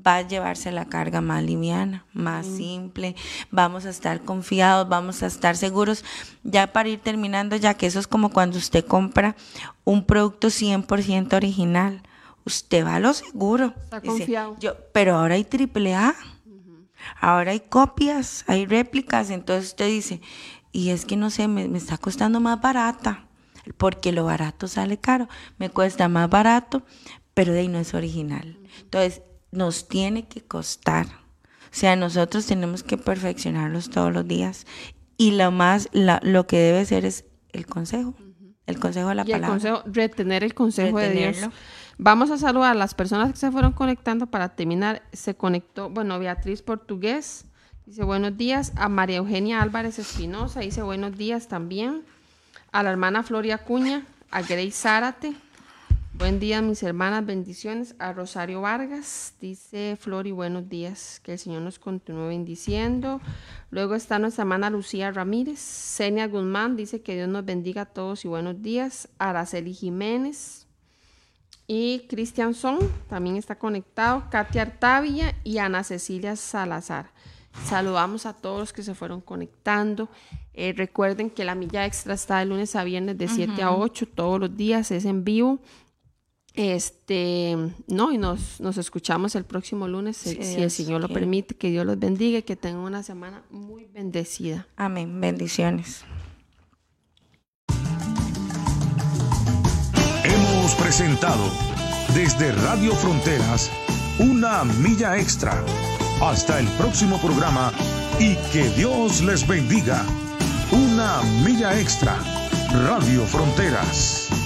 D: va a llevarse la carga más liviana, más simple, vamos a estar confiados, vamos a estar seguros. Ya para ir terminando, ya que eso es como cuando usted compra un producto 100% original, usted va a lo seguro.
C: Está confiado.
D: yo, pero ahora hay triple A, ahora hay copias, hay réplicas, entonces usted dice, y es que no sé, me, me está costando más barata, porque lo barato sale caro, me cuesta más barato, pero de ahí no es original. Entonces, nos tiene que costar. O sea, nosotros tenemos que perfeccionarlos todos los días. Y lo más, la- lo que debe ser es el consejo, el consejo de la
C: y el
D: palabra.
C: consejo, retener el consejo de Dios. Vamos a saludar a las personas que se fueron conectando para terminar. Se conectó, bueno, Beatriz Portugués, dice buenos días. A María Eugenia Álvarez Espinosa, dice buenos días también. A la hermana Floria Cuña, a Grace Zárate. Buen día, mis hermanas, bendiciones. A Rosario Vargas, dice Flori, buenos días. Que el Señor nos continúe bendiciendo. Luego está nuestra hermana Lucía Ramírez. Senia Guzmán dice que Dios nos bendiga a todos y buenos días. Araceli Jiménez. Y Cristian Son también está conectado. Katia Artavia y Ana Cecilia Salazar. Saludamos a todos los que se fueron conectando. Eh, recuerden que la milla extra está de lunes a viernes de 7 a 8 todos los días, es en vivo. Este, no, y nos, nos escuchamos el próximo lunes, si, el Señor lo permite. Que Dios los bendiga y que tengan una semana muy bendecida.
D: Amén. Bendiciones.
A: Hemos presentado desde Radio Fronteras una milla extra. Hasta el próximo programa y que Dios les bendiga. Una milla extra. Radio Fronteras.